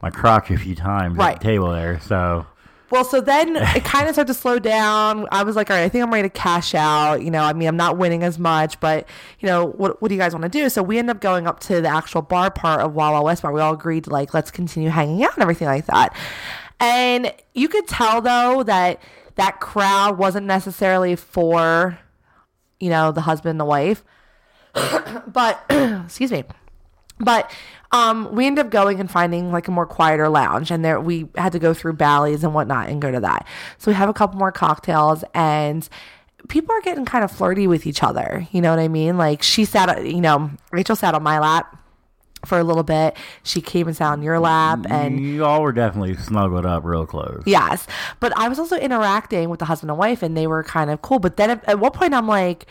my crotch a few times Right. at the table there. So Well, so then it kind of started to slow down. I was like, all right, I think I'm ready to cash out. You know, I mean, I'm not winning as much, but you know, what what do you guys want to do? So we end up going up to the actual bar part of Wild Wild West Bar. We all agreed like, let's continue hanging out and everything like that. And you could tell though that that crowd wasn't necessarily for, you know, the husband and the wife. but excuse me but um, we ended up going and finding like a more quieter lounge and there we had to go through Bally's and whatnot and go to that so we have a couple more cocktails and people are getting kind of flirty with each other you know what i mean like she sat you know rachel sat on my lap for a little bit she came and sat on your lap and you all were definitely snuggled up real close. Yes. But I was also interacting with the husband and wife and they were kind of cool. But then at, at what point I'm like,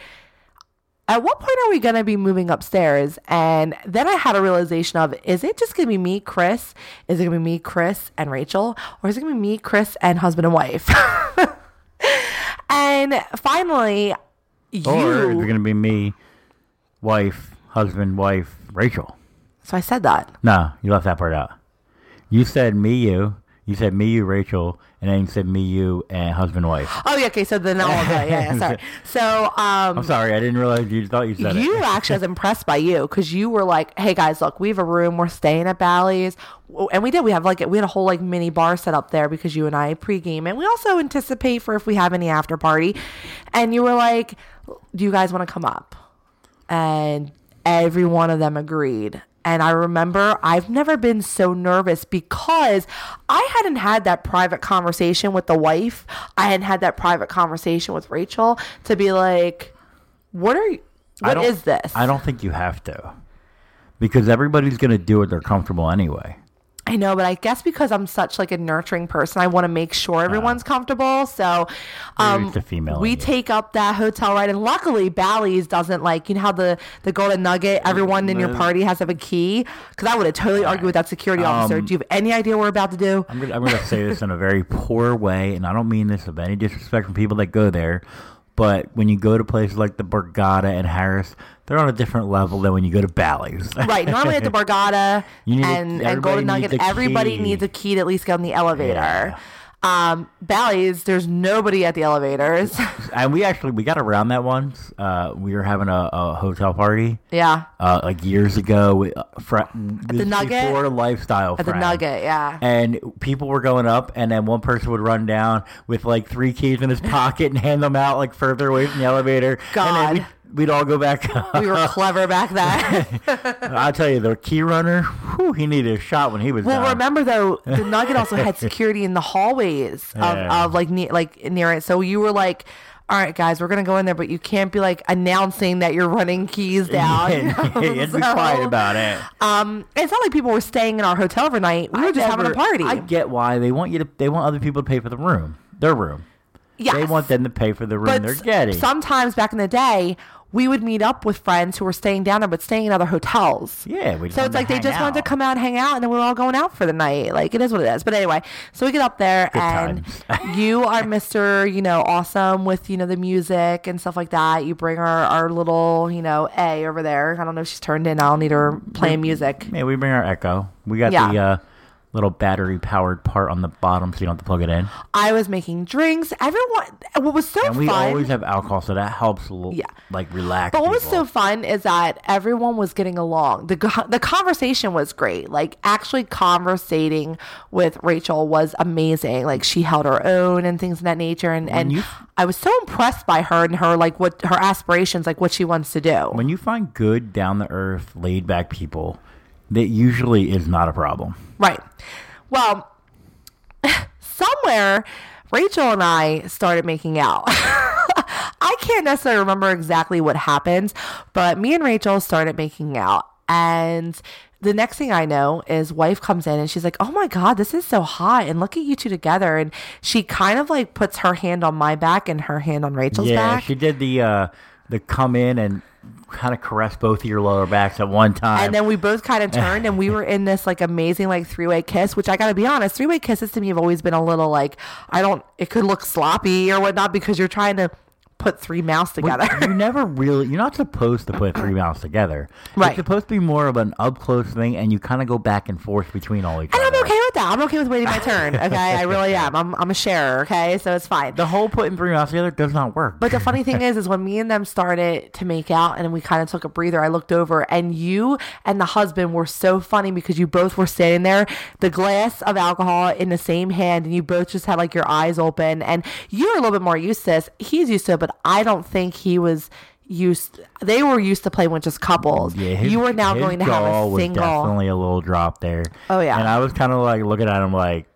at what point are we going to be moving upstairs? And then I had a realization of, is it just going to be me, Chris? Is it going to be me, Chris, and Rachel? Or is it going to be me, Chris, and husband and wife? and finally, you. Or it's gonna be me, wife, husband, wife, Rachel. so I said that. No, you left that part out. You said me, you. You said me, you, Rachel, and then you said me, you, and husband, wife. Oh, yeah. Okay. So then all of that. Yeah. yeah sorry. So, um, I'm sorry, I didn't realize you thought you said you it. actually was impressed by you because you were like, "Hey guys, look, we have a room. We're staying at Bally's, and we did. We have like we had a whole like mini bar set up there because you and I pregame, and we also anticipate for if we have any after party. And you were like, "Do you guys want to come up?" And every one of them agreed. And I remember I've never been so nervous because I hadn't had that private conversation with the wife. I hadn't had that private conversation with Rachel to be like, what are you, what is this? I don't think you have to. Because everybody's going to do what they're comfortable anyway. I know, but I guess because I'm such like a nurturing person, I want to make sure everyone's comfortable. So, um, we take up that hotel right, and luckily Bally's doesn't like you know how the the Golden Nugget, everyone in your party has to have a key. Because I would have totally argued with that security officer. Um, Do you have any idea what we're about to do? I'm gonna, I'm gonna say this in a very poor way, and I don't mean this of any disrespect from people that go there, but when you go to places like the Borgata and Harrah's, they're on a different level than when you go to Bally's. Right. Normally at the Borgata need a- and, and Golden Nugget, everybody key. needs a key to at least get on the elevator. Yeah. Um, Bally's, there's nobody at the elevators. and we actually we got around that once. Uh, we were having a, a hotel party. yeah. Uh, like years ago, we, uh, fr- the Nugget? before lifestyle, At the Nugget, yeah. and people were going up, and then one person would run down with like three keys in his pocket and hand them out like further away from the elevator. and God. then we'd, all go back we were clever back then. I'll tell you, the key runner, whew, he needed a shot when he was Well, done. remember though, the Nugget also had security in the hallways of, Yeah. of like near like near it. So you were like, "All right, guys, we're gonna go in there, but you can't be like announcing that you're running keys down." you had to be So, quiet about it. Um, it's not like people were staying in our hotel overnight. We were I just having a party. I get why they want you to. They want other people to pay for the room, their room. yes. They want them to pay for the room but they're getting. sometimes back in the day, we would meet up with friends who were staying down there, but staying in other hotels. yeah, we. So it's like they just wanted to come out and hang out, and then we were all going out for the night. Like it is what it is. But anyway, so we get up there, Good and you are Mister, you know, awesome with you know the music and stuff like that. You bring our our little you know A over there. I don't know if she's turned in. I'll need her playing music. Yeah, we bring our Echo. We got Yeah. the uh, little battery powered part on the bottom, so you don't have to plug it in. I was making drinks. Everyone, what was so And we fun. always have alcohol, so that helps a little. Yeah. like relax. But what was so fun is that everyone was getting along. The the conversation was great. Like actually conversating with Rachel was amazing. Like she held her own and things of that nature. And and you- I was so impressed by her and her like what her aspirations, like what she wants to do. when you find good, down the earth, laid back people, that usually is not a problem. Right. Well, somewhere Rachel and I started making out. I can't necessarily remember exactly what happened, but me and Rachel started making out. And the next thing I know is wife comes in and she's like, "Oh my god, this is so hot." And look at you two together and she kind of like puts her hand on my back and her hand on Rachel's yeah, back. she did the uh, the come in and kind of caress both of your lower backs at one time. And then we both kind of turned and we were in this like amazing like three way kiss, which I gotta be honest, three way kisses to me have always been a little like I don't it could look sloppy or whatnot because you're trying to put three mouths together. you never really you're not supposed to put three mouths together. Right. It's supposed to be more of an up close thing and you kind of go back and forth between all each and other. With that. I'm okay with waiting my turn. Okay. I really am. I'm I'm a sharer, okay? So it's fine. The whole putting three mouths together does not work. But the funny thing is, is when me and them started to make out and we kind of took a breather, I looked over and you and the husband were so funny because you both were standing there, the glass of alcohol in the same hand, and you both just had like your eyes open. And you're a little bit more used to this. He's used to it, but I don't think he was used. They were used to playing with just couples. Yeah, his, you were now going to have a was single. definitely a little drop there. Oh, yeah. and I was kind of like looking at him like,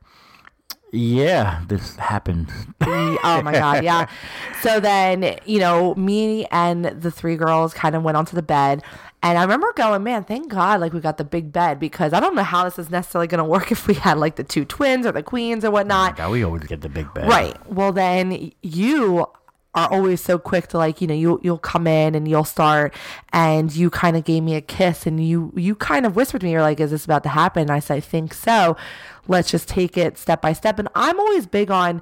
yeah, this happened. oh my god, yeah. So then, you know, me and the three girls kind of went onto the bed. And I remember going, man, thank God, like we got the big bed because I don't know how this is necessarily going to work if we had like the two twins or the queens or whatnot. Oh now we always get the big bed, Right. Well, then you are always so quick to like, you know, you you'll come in and you'll start and you kind of gave me a kiss and you you kind of whispered to me, you're like, is this about to happen? And I said, I think so. Let's just take it step by step. And I'm always big on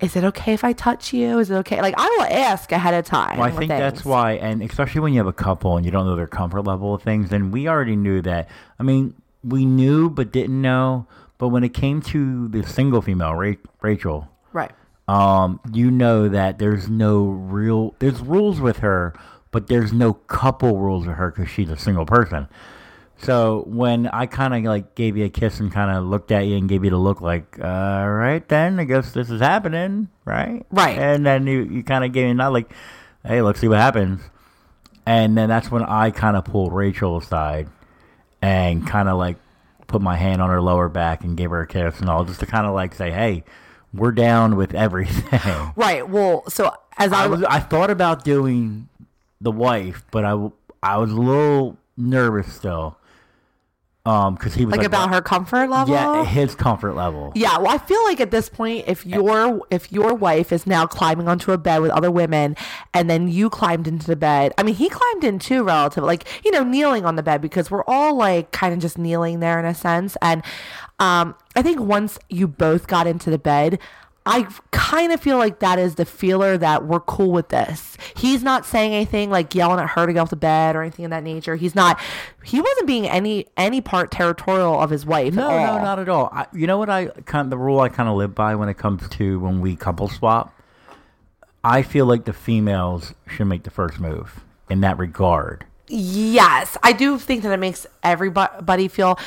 is it okay if I touch you? Is it okay? Like I will ask ahead of time. Well, I think that's why, and especially when you have a couple and you don't know their comfort level of things, then we already knew that. I mean, we knew but didn't know. But when it came to the single female, Ra- Rachel. Um, you know that there's no real there's rules with her, but there's no couple rules with her because she's a single person. So when I kind of like gave you a kiss and kind of looked at you and gave you the look like, all right, then I guess this is happening, right? Right. And then you, you kind of gave me a nod like, hey, let's see what happens. And then that's when I kind of pulled Rachel aside and kind of like put my hand on her lower back and gave her a kiss and all, just to kind of like say, hey, we're down with everything. Right. Well, so as I, I was I thought about doing the wife, but I, I was a little nervous still. Um, because he was like, like, about her comfort level. yeah, his comfort level. Yeah, well, I feel like at this point, if your if your wife is now climbing onto a bed with other women, and then you climbed into the bed, I mean, he climbed in too, relative, like you know, kneeling on the bed because we're all like kind of just kneeling there in a sense, and um, I think once you both got into the bed. I kind of feel like that is the feeler that we're cool with this. He's not saying anything like yelling at her to get off the bed or anything of that nature. He's not. He wasn't being any any part territorial of his wife. No, no, not at all. I, you know what I kind of, the rule I kind of live by when it comes to when we couple swap. I feel like the females should make the first move in that regard. Yes, I do think that it makes everybody feel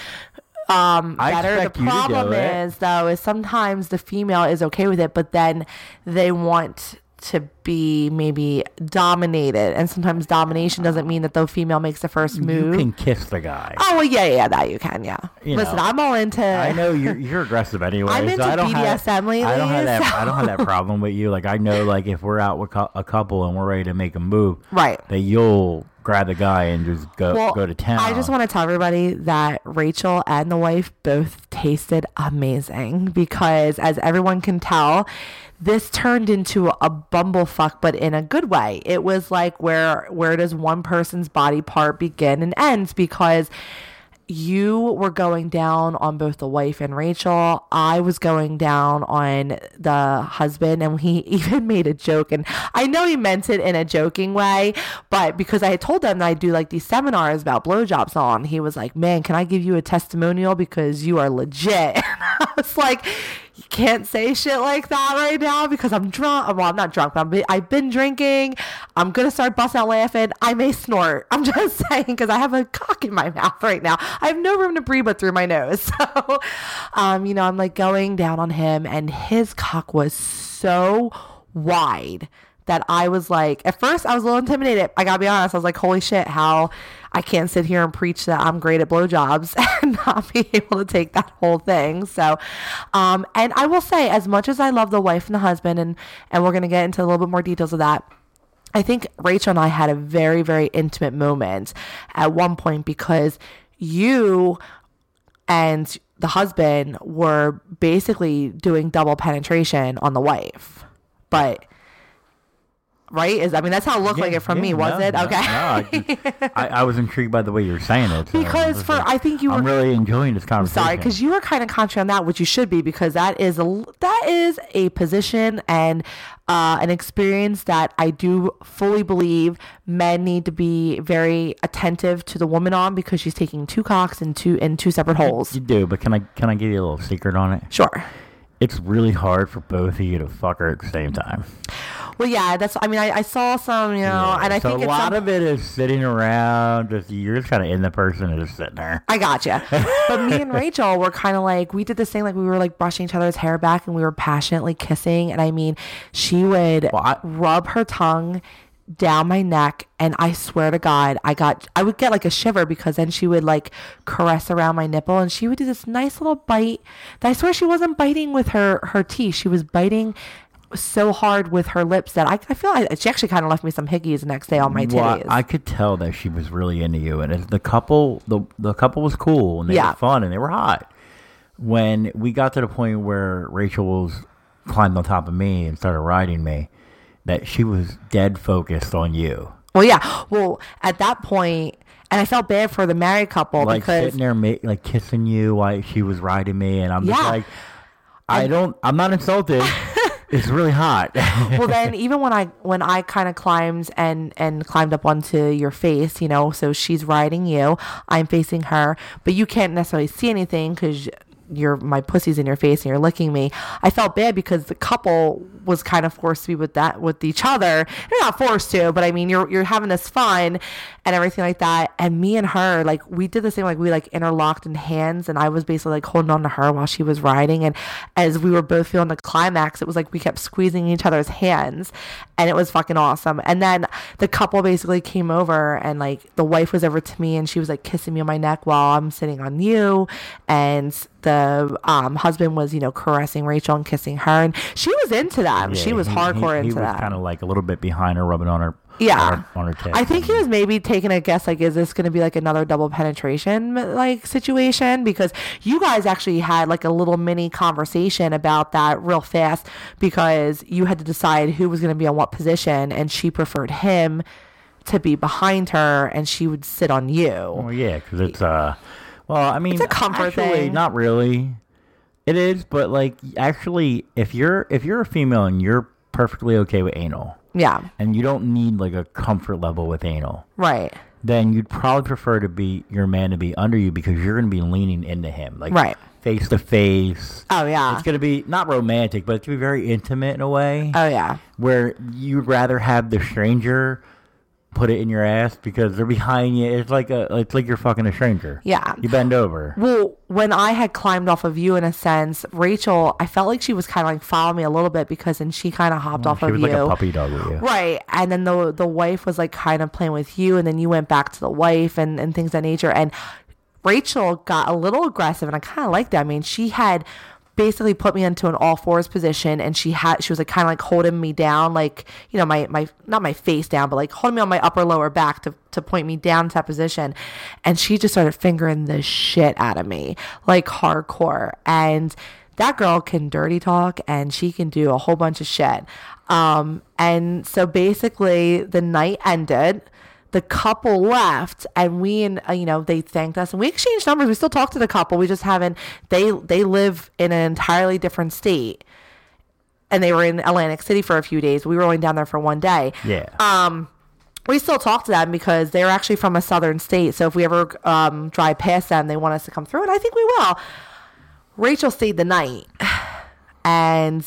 um I better. The expect you to do problem is though is sometimes the female is okay with it, but then they want to be maybe dominated, and sometimes domination doesn't mean that the female makes the first move. You can kiss the guy. oh well, yeah, yeah, that you can, yeah. You Listen, know. I'm all into. I know you're you're aggressive anyway. I'm so into I don't have, BDSM lately, I don't have that. so- I don't have that problem with you. Like I know, like if we're out with cou- a couple and we're ready to make a move, Right. That you'll grab the guy and just go Well, go to town. I just want to tell everybody that Rachel and the wife both tasted amazing because, as everyone can tell, this turned into a bumblefuck, but in a good way. It was like where where does one person's body part begin and ends? Because you were going down on both the wife and Rachel. I was going down on the husband, and he even made a joke. And I know he meant it in a joking way, but because I had told him that I do like these seminars about blowjobs on, he was like, Man, can I give you a testimonial because you are legit? And I was like, can't say shit like that right now because I'm drunk. Well, I'm not drunk, but I'm, I've been drinking. I'm going to start busting out laughing. I may snort. I'm just saying because I have a cock in my mouth right now. I have no room to breathe but through my nose. So, um, you know, I'm like going down on him, and his cock was so wide that I was like, at first I was a little intimidated. I gotta be honest. I was like, holy shit, how I can't sit here and preach that I'm great at blowjobs and not be able to take that whole thing. So, um, and I will say, as much as I love the wife and the husband, and and we're gonna get into a little bit more details of that. I think Rachel and I had a very, very intimate moment at one point because you and the husband were basically doing double penetration on the wife. But right? Is I mean that's how it looked like it from me, was no, it? no, Okay. No, I, I, I was intrigued by the way you're saying it. so Because for- is- I think you I'm were- really enjoying this conversation. Sorry, because you were kind of contrary on that, which you should be, because that is a that is a position and uh, an experience that I do fully believe men need to be very attentive to the woman on because she's taking two cocks in two in two separate holes. you do, but can I can I give you a little secret on it? Sure. It's really hard for both of you to fuck her at the same time. Well, yeah, that's. I mean, I, I saw some, you know, and I so think a lot some- of it is sitting around. Just you're just kind of in the person and just sitting there. I gotcha. But me and Rachel were kind of like we did this thing like we were like brushing each other's hair back and we were passionately kissing. And I mean, she would Well, I- rub her tongue down my neck and I swear to God, I got I would get like a shiver because then she would like caress around my nipple and she would do this nice little bite. That I swear she wasn't biting with her her teeth. She was biting so hard with her lips that I, I feel like she actually kind of left me some hickeys the next day on my Well, titties. I could tell that she was really into you, and the couple, the the couple was cool and they Yeah. were fun and they were hot. When we got to the point where Rachel was climbed on top of me and started riding me, that she was dead focused on you, well, yeah. Well, at that point, and I felt bad for the married couple like because sitting there, like kissing you while she was riding me, and I'm just like, I don't, I'm not insulted. it's really hot. well then even when i when i kind of climbed and and climbed up onto your face you know so she's riding you i'm facing her but you can't necessarily see anything because your my pussy's in your face and you're licking me. I felt bad because the couple was kind of forced to be with that with each other. They're not forced to, but I mean you're you're having this fun and everything like that. And me and her, like we did the same, like we like interlocked in hands and I was basically like holding on to her while she was riding and as we were both feeling the climax, it was like we kept squeezing each other's hands and it was fucking awesome. And then the couple basically came over and like the wife was over to me and she was like kissing me on my neck while I'm sitting on you and the um, husband was you know caressing Rachel and kissing her and she was into that. Yeah, she was he- hardcore he, into was that. kind of like a little bit behind her, rubbing on her. Yeah. on her, on. I think he was maybe taking a guess like, is this going to be like another double penetration like situation? Because you guys actually had like a little mini conversation about that real fast because you had to decide who was going to be on what position, and she preferred him to be behind her, and she would sit on you. Well, yeah, because it's uh, well, I mean, it's a comfort actually, thing. Not really. It is, but like, actually, if you're if you're a female and you're perfectly okay with anal, Yeah, and you don't need like a comfort level with anal, right, then you'd probably prefer to be your man to be under you because you're going to be leaning into him, like Right. face to face. Oh, yeah. it's going to be not romantic, but it's going to be very intimate in a way oh yeah. where you'd rather have the stranger put it in your ass because they're behind you. It's like a it's like you're fucking a stranger. Yeah. you bend over. Well, when I had climbed off of you, in a sense, Rachel, I felt like she was kind of like following me a little bit because then she kind of hopped off She of you. like a puppy dog with you. Right. And then the the wife was like kind of playing with you and then you went back to the wife and, and things of that nature. And Rachel got a little aggressive and I kinda liked that. I mean, she had basically put me into an all fours position and she had she was like kinda like holding me down, like, you know, my, my not my face down, but like holding me on my upper lower back to, to point me down to that position. And she just started fingering the shit out of me. Like hardcore. And that girl can dirty talk and she can do a whole bunch of shit. Um, and so basically, the night ended. The couple left, and we and uh, you know they thanked us, and we exchanged numbers. We still talk to the couple. We just haven't. They they live in an entirely different state, and they were in Atlantic City for a few days. We were only down there for one day Yeah. Um, we still talk to them because they're actually from a southern state. So if we ever um, drive past them, they want us to come through, and I think we will. Rachel stayed the night, and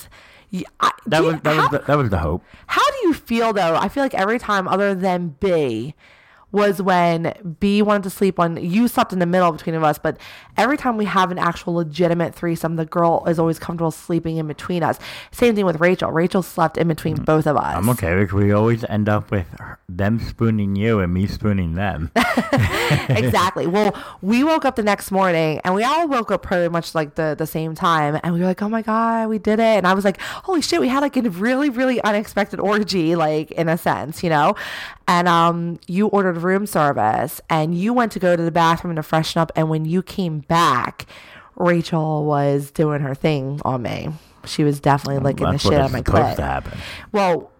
I, that was that how, was the, that was the hope. how do you feel though? I feel like every time other than B was when B wanted to sleep on you slept in the middle between of us, but every time we have an actual legitimate threesome, the girl is always comfortable sleeping in between us. Same thing with Rachel. Rachel slept in between both of us. I'm okay because we always end up with them spooning you and me spooning them. exactly. Well, we woke up the next morning and we all woke up pretty much like the, the same time. And we were like, oh my God, we did it. And I was like, holy shit, we had like a really, really unexpected orgy, like in a sense, you know? And um, you ordered room service and you went to go to the bathroom to freshen up. And when you came back, Rachel was doing her thing on me. She was definitely licking the shit out of my supposed to clit. happen. Well,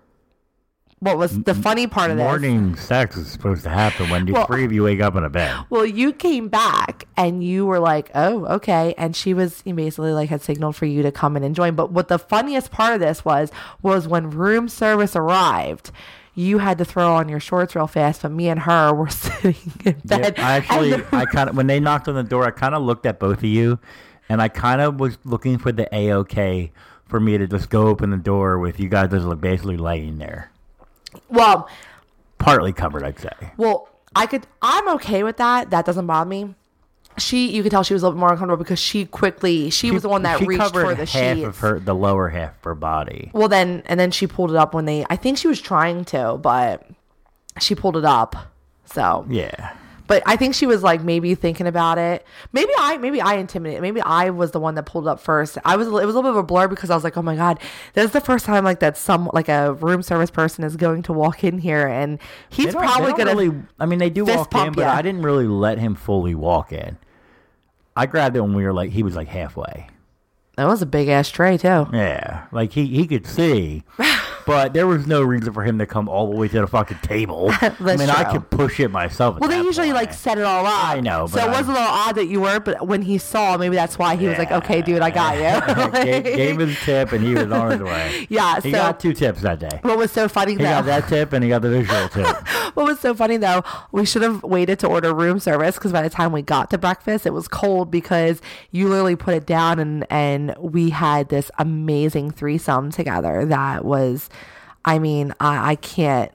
what was the funny part of this? Morning sex is supposed to happen when the Well- three of you wake up in a bed. Well, you came back and you were like, "Oh, okay," and she was basically like had signaled for you to come in and join. But what the funniest part of this was was when room service arrived. You had to throw on your shorts real fast, but me and her were sitting in Yeah, bed. I actually, I kind of when they knocked on the door, I kind of looked at both of you, and I kind of was looking for the a okay for me to just go open the door with you guys just like basically laying there, well, partly covered, I'd say. well, I could. I'm okay with that. That doesn't bother me. She, you could tell she was a little bit more uncomfortable because she quickly, she, was the one that she reached for the half sheets. of her, the lower half of her body. Well, then, and then she pulled it up when they, I think she was trying to, but she pulled it up. So, Yeah, but I think she was like maybe thinking about it. Maybe I, maybe I intimidated. Maybe I was the one that pulled up first. I was, it was a little bit of a blur because I was like, oh my God, this is the first time like that some, like a room service person is going to walk in here and he's They don't- they probably going to, really. I mean, they do walk in, but. I didn't really let him fully walk in. I grabbed it when we were like, he was like halfway. that was a big ass tray too. Yeah, like he he could see, but there was no reason for him to come all the way to the fucking table. I mean, I could push it myself. Well, they usually point. like set it all up. I know, So it was a little odd that you weren't, but when he saw, maybe that's why he was like, "Okay, dude, I got you." gave, gave his tip, and he was on his way. Yeah, he so- got two tips that day. what was so funny He though? got that tip, and he got the visual tip. What was so funny though, we should have waited to order room service because by the time we got to breakfast, it was cold because you literally put it down and and we had this amazing threesome together that was, I mean, I, I can't.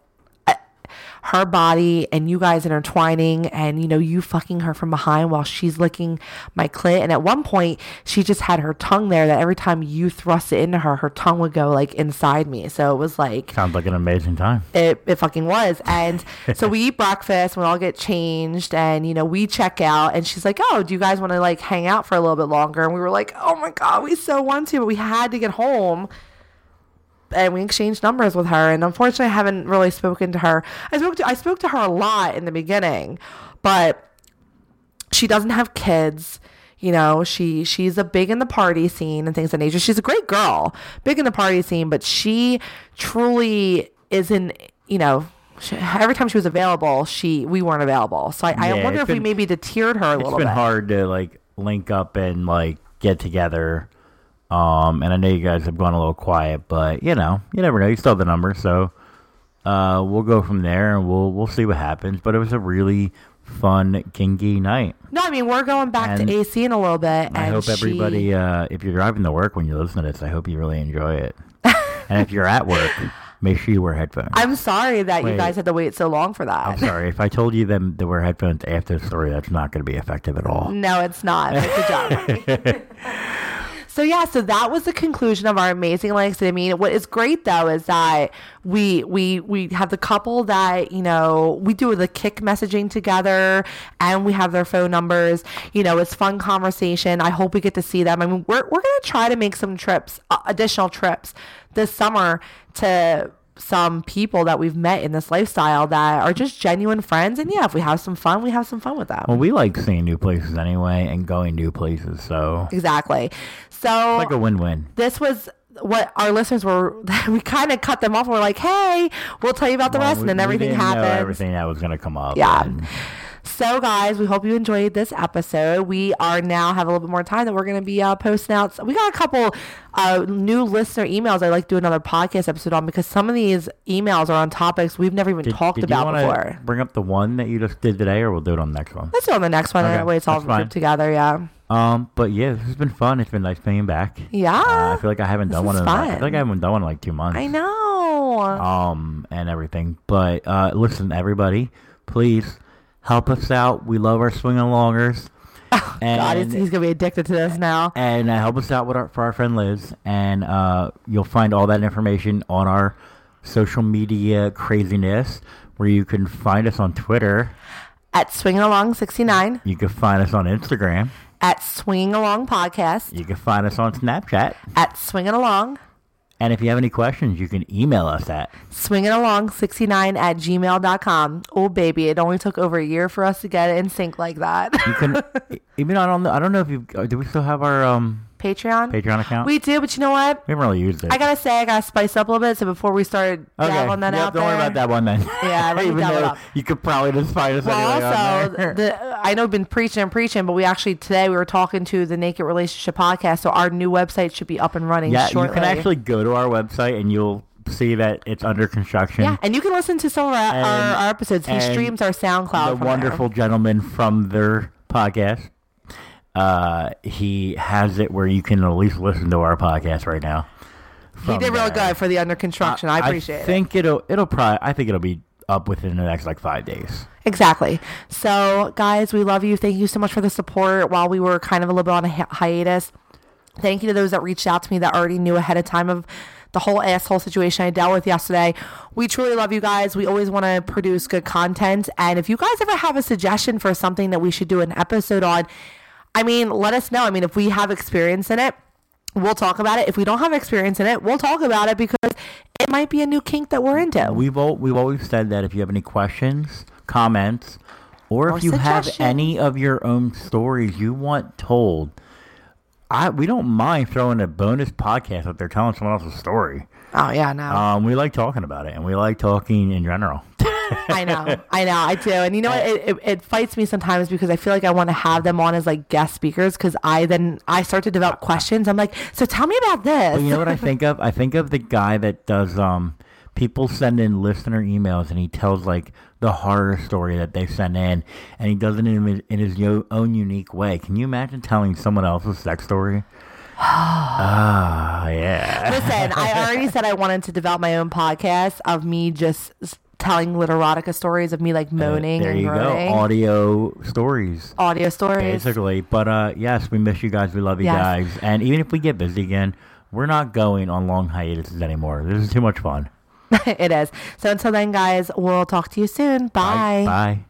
Her body and you guys intertwining, and you know, you fucking her from behind while she's licking my clit. And at one point, she just had her tongue there that every time you thrust it into her, her tongue would go like inside me. So it was like, Sounds like an amazing time. it, it fucking was. And so we eat breakfast, we all get changed, and you know, we check out and she's like, Oh, do you guys want to like hang out for a little bit longer? And we were like, Oh my god, we so want to, but we had to get home. And we exchanged numbers with her, and unfortunately, I haven't really spoken to her. I spoke to I spoke to her a lot in the beginning, but she doesn't have kids. You know, she she's a big in the party scene and things of that nature. She's a great girl, big in the party scene, but she truly isn't. You know, she, every time she was available, she we weren't available. So I, I wonder it's if we been- maybe deterred her a It's little been hard to like link up and like get together. Um, and I know you guys have gone a little quiet, but you know, you never know. You still have the number, so uh, we'll go from there and we'll we'll see what happens. But it was a really fun kinky night. No, I mean we're going back And to AC in a little bit. I hope she- everybody, uh, if you're driving to work when you listen to this, I hope you really enjoy it. and if you're at work, make sure you wear headphones. I'm sorry that you guys had to wait so long for that. I'm sorry if I told you them to wear headphones after the story. That's not going to be effective at all. No, it's not. But good job. so yeah, so that was the conclusion of our amazing likes. I mean, what is great though is that we we we have the couple that you know we do the Kik messaging together, and we have their phone numbers. You know, it's fun conversation. I hope we get to see them. I mean, we're we're gonna try to make some trips, uh, additional trips this summer to some people that we've met in this lifestyle that are just genuine friends and yeah if we have some fun we have some fun with them Well, we like seeing new places anyway and going new places, so Exactly. So like a win-win. this was what our listeners were. We kind of cut them off. and We're like, "Hey, we'll tell you about the Well, rest," we- and then everything happens. Everything that was going to come up. Yeah. and So, guys, we hope you enjoyed this episode. We are now have a little bit more time that we're going to be uh, posting out. So We got a couple uh, new listener emails. I'd like to do another podcast episode on because some of these emails are on topics we've never even Did, talked did about you before. Bring up the one that you just did today, or we'll do it on the next one. Let's do it on the next one. Okay, That way it's all fine. grouped together. Yeah. Um, but yeah, this has been fun. It's been nice being back. Yeah. Uh, I feel like I haven't This done one in. I feel like I haven't done one in like two months. I know. um, and everything. But uh, listen, everybody, please help us out. We love our swinging alongers. and God, he's, to be addicted to this now. and uh, help us out with our, for our friend Liz. And uh, you'll find all that information on our social media craziness, where you can find us on Twitter. At Swinging Along 69, You can find us on Instagram. at Swing Along Podcast, You can find us on Snapchat. at Swinging Along, And if you have any questions, you can email us at swinging along 69 at gmail.com. Oh, baby, it only took over a year for us to get it in sync like that. you can even I don't know I don't know if you do we still have our um Patreon? Patreon account? We do, but you know what? we haven't really used it. I gotta say, I gotta spice up a little bit. So before we start Okay. dabbling that Yep, out don't there, worry about that one then. Yeah, let me Even though up. you could probably just find us Well, also, the, I know we've been preaching and preaching, but we actually today we were talking to the Naked Relationship podcast, so our new website should be up and running yeah, shortly. you can actually go to our website and you'll see that it's under construction. yeah, and you can listen to some of our, our, And- our episodes. He streams our SoundCloud. the from there. wonderful gentleman from their podcast. Uh, he has it where you can at least listen to our podcast right now. He did real good for the under construction. I appreciate I it. think it'll it'll probably I think it'll be up within the next like five days. Exactly. So, guys, we love you. Thank you so much for the support while we were kind of a little bit on a hi- hiatus. Thank you to those that reached out to me that already knew ahead of time of the whole asshole situation I dealt with yesterday. We truly love you guys. We always want to produce good content. And if you guys ever have a suggestion for something that we should do an episode on, I mean, let us know. I mean, if we have experience in it, we'll talk about it. If we don't have experience in it, we'll talk about it because it might be a new kink that we're into. We've al- we've always said that if you have any questions, comments, or Or if you have any of your own stories you want told, I we don't mind throwing a bonus podcast if they're telling someone else's story. Oh yeah, no. Um, we like talking about it, and we like talking in general. I know, I know, I do. And you know what? It, it, it fights me sometimes because I feel like I want to have them on as like guest speakers because I then I start to develop questions. I'm like, so tell me about this. You know what I think of? I think of the guy that does um people send in listener emails and he tells like the horror story that they sent in and he does it in, his- in his own unique way. Can you imagine telling someone else's sex story? Ah, yeah. Listen, I already said I wanted to develop my own podcast of me just telling little erotica stories of me like moaning there and you groaning. go. Audio stories. Audio stories. Basically. But uh yes, we miss you guys. We love you Yes. guys. And even if we get busy again, we're not going on long hiatuses anymore. This is too much fun. it is. So until then, guys, we'll talk to you soon. Bye. Bye.